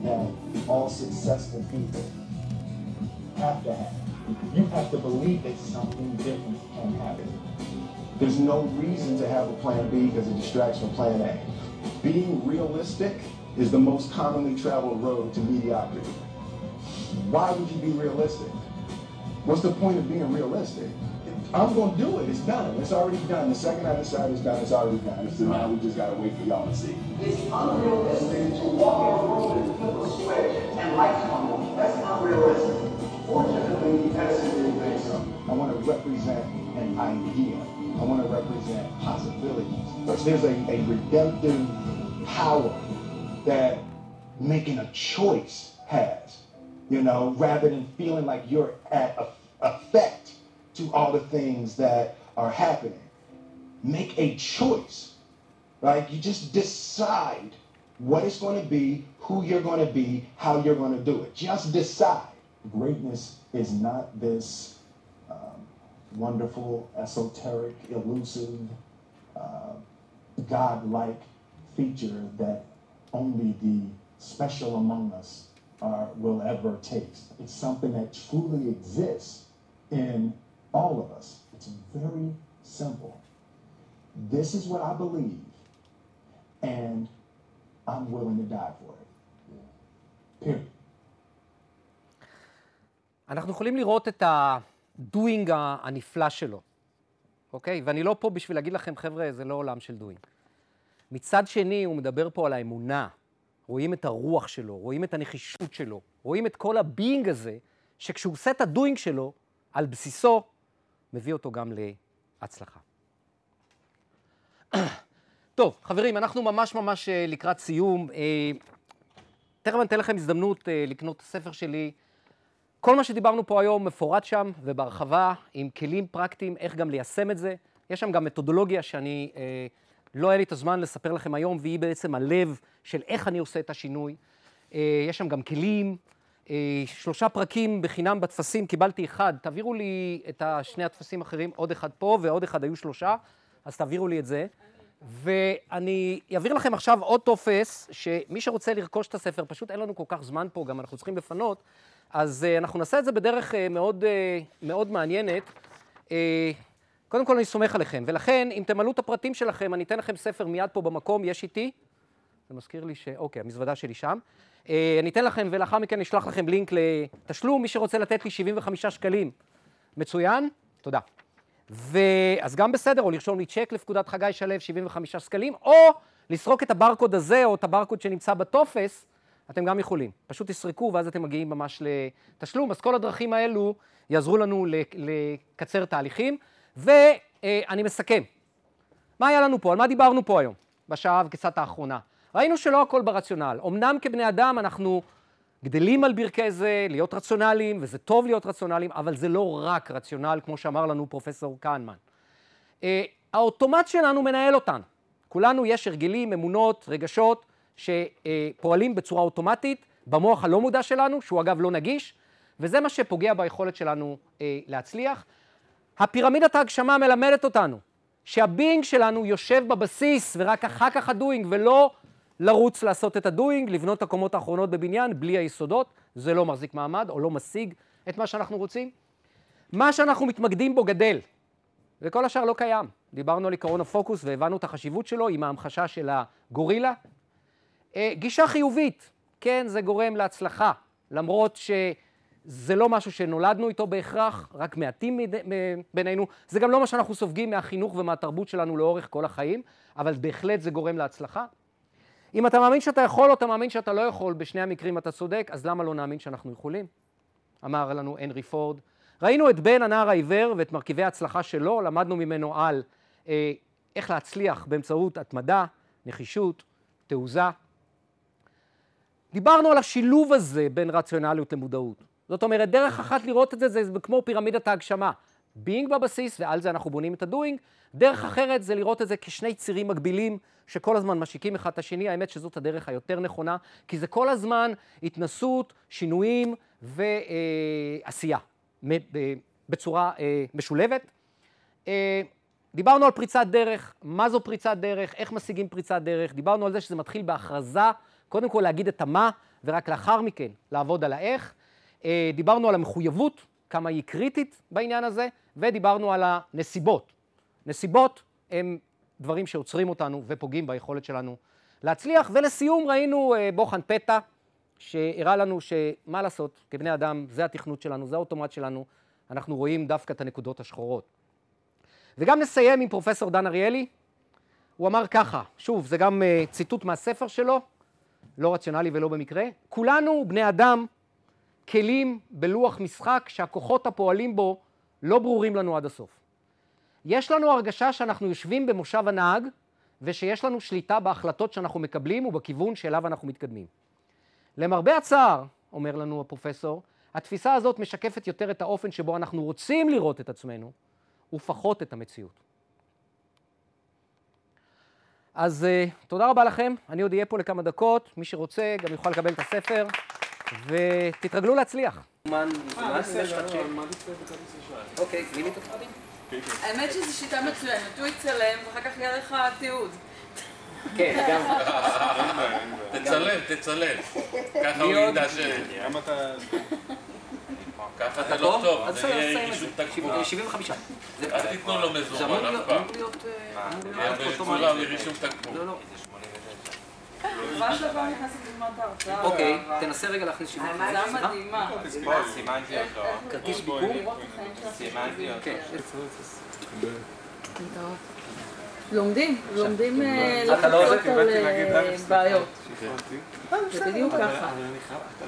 that all successful people have to have. You have to believe that something different can happen. There's no reason to have a plan B because it distracts from plan A. Being realistic is the most commonly traveled road to mediocrity. Why would you be realistic? What's the point of being realistic? I'm gonna do it. It's done. It's already done. The second I decide it's done, it's already done. So now we just gotta wait for y'all to see. It's unrealistic to walk in a room and flip a switch and lights come on. That's unrealistic. Fortunately, Edison didn't think so. I want to represent an idea. I want to represent possibilities. There's a, a redemptive power that making a choice has, you know, rather than feeling like you're at effect to all the things that are happening. Make a choice, right? You just decide what it's going to be, who you're going to be, how you're going to do it. Just decide. Greatness is not this um, wonderful, esoteric, elusive, uh, God-like feature that only the special among us are, will ever taste. It's something that truly exists in all of us. It's very simple. This is what I believe, and I'm willing to die for it. Period. אנחנו יכולים לראות את ה doing הנפלא שלו, אוקיי? ואני לא פה בשביל להגיד לכם, חבר'ה, זה לא עולם של doing. מצד שני, הוא מדבר פה על האמונה. רואים את הרוח שלו, רואים את הנחישות שלו, רואים את כל ה being הזה, שכשהוא עושה את ה doing שלו, על בסיסו, מביא אותו גם להצלחה. טוב, חברים, אנחנו ממש ממש אה, לקראת סיום. אה, תכף אני אתן לכם הזדמנות אה, לקנות את הספר שלי. כל מה שדיברנו פה היום מפורט שם ובהרחבה, עם כלים פרקטיים, איך גם ליישם את זה. יש שם גם מתודולוגיה שאני, אה, לא היה לי את הזמן לספר לכם היום, והיא בעצם הלב של איך אני עושה את השינוי. אה, יש שם גם כלים, אה, שלושה פרקים בחינם בטפסים, קיבלתי אחד, תעבירו לי את שני הטפסים האחרים, עוד אחד פה ועוד אחד היו שלושה, אז תעבירו לי את זה. ואני אעביר לכם עכשיו עוד טופס, שמי שרוצה לרכוש את הספר, פשוט אין לנו כל כך זמן פה, גם אנחנו צריכים לפנות, אז uh, אנחנו נעשה את זה בדרך מאוד, מאוד מעניינת. קודם כל אני סומך עליכם, ולכן אם תמלאו את הפרטים שלכם, אני אתן לכם ספר מיד פה במקום, יש איתי. זה מזכיר לי ש... אוקיי, המזוודה שלי שם. Uh, אני אתן לכם, ולאחר מכן אשלח לכם לינק לתשלום, מי שרוצה לתת לי 75 שקלים. מצוין? תודה. ואז גם בסדר, או לרשום לי צ'ק לפקודת חגי שלו, 75 שקלים, או לסרוק את הברקוד הזה, או את הברקוד שנמצא בטופס, אתם גם יכולים. פשוט תסרקו, ואז אתם מגיעים ממש לתשלום. אז כל הדרכים האלו יעזרו לנו לקצר תהליכים. ואני מסכם. מה היה לנו פה? על מה דיברנו פה היום, בשעה וקצת האחרונה? ראינו שלא הכל ברציונל. אמנם כבני אדם אנחנו גדלים על ברכי זה, להיות רציונליים, וזה טוב להיות רציונליים, אבל זה לא רק רציונל, כמו שאמר לנו פרופסור קהנמן. אה, האוטומט שלנו מנהל אותנו. כולנו יש הרגלים, אמונות, רגשות, שפועלים בצורה אוטומטית במוח הלא מודע שלנו, שהוא אגב לא נגיש, וזה מה שפוגע ביכולת שלנו אה, להצליח. הפירמידת ההגשמה מלמדת אותנו שהבינג שלנו יושב בבסיס ורק אחר כך הדוינג, ולא לרוץ לעשות את הדוינג, לבנות את הקומות האחרונות בבניין בלי היסודות, זה לא מחזיק מעמד או לא משיג את מה שאנחנו רוצים. מה שאנחנו מתמקדים בו גדל, וכל השאר לא קיים. דיברנו על עקרון הפוקוס והבנו את החשיבות שלו עם ההמחשה של הגורילה. גישה חיובית, כן, זה גורם להצלחה, למרות זה לא משהו שנולדנו איתו בהכרח, רק מעטים. בינינו. זה גם לא מה שאנחנו סופגים מהחינוך ומהתרבות שלנו לאורך כל החיים, אבל בהחלט זה גורם להצלחה. אם אתה מאמין שאתה יכול או אתה מאמין שאתה לא יכול, בשני המקרים אתה צודק, אז למה לא נאמין שאנחנו יכולים? אמר לנו הנרי פורד. ראינו את בן הנער העיוור ואת מרכיבי ההצלחה שלו, למדנו ממנו על אה, איך להצליח באמצעות התמדה, נחישות, תעוזה. דיברנו על השילוב הזה בין רציונליות למודעות. זאת אומרת, דרך אחת לראות את זה זה כמו פירמידת ההגשמה. being בבסיס, ועל זה אנחנו בונים את ה-doing. דרך אחרת זה לראות את זה כשני צירים מקבילים שכל הזמן משיקים אחד את השני. האמת שזאת הדרך היותר נכונה, כי זה כל הזמן התנסות, שינויים ועשייה בצורה אה, משולבת. אה, דיברנו על פריצת דרך, מה זו פריצת דרך, איך משיגים פריצת דרך, דיברנו על זה שזה מתחיל בהכרזה, קודם כל להגיד את המה, ורק לאחר מכן לעבוד על האיך. אה, דיברנו על המחויבות, כמה היא קריטית בעניין הזה, ודיברנו על הנסיבות. נסיבות הם דברים שעוצרים אותנו ופוגעים ביכולת שלנו להצליח. ולסיום ראינו אה, בוחן פתע, שהראה לנו שמה לעשות, כבני אדם, זה התכנות שלנו, זה האוטומט שלנו, אנחנו רואים דווקא את הנקודות השחורות. וגם נסיים עם פרופסור דן אריאלי, הוא אמר ככה, שוב, זה גם uh, ציטוט מהספר שלו, לא רציונלי ולא במקרה, כולנו בני אדם כלים בלוח משחק שהכוחות הפועלים בו לא ברורים לנו עד הסוף. יש לנו הרגשה שאנחנו יושבים במושב הנהג ושיש לנו שליטה בהחלטות שאנחנו מקבלים ובכיוון שאליו אנחנו מתקדמים. למרבה הצער, אומר לנו הפרופסור, התפיסה הזאת משקפת יותר את האופן שבו אנחנו רוצים לראות את עצמנו, ופחות את המציאות. אז uh, תודה רבה לכם, אני עוד אהיה פה לכמה דקות, מי שרוצה גם יוכל לקבל את הספר, ותתרגלו להצליח. אוקיי, האמת שזו שיטה מצוינת, הוא יצלם ואחר כך יהיה לך תיעוד. כן, גם. תצלם, תצלם. ככה הוא ידע ש... ככה זה לא טוב, זה יהיה רישום תקבול. 75. אל תיתנו לו מזומן אף פעם. יהיה בצורה מרישום תקבול. לא, לא. מה שעבר נכנס לדוגמת ההרצאה. אוקיי, תנסה רגע להכניס שיווק. הרצאה מדהימה. סימנתי אותו. כרטיס ביקור? סימנתי אותו. כן. לומדים, לומדים אה, לא לחצות על אה, בעיות. זה בדיוק ככה. לא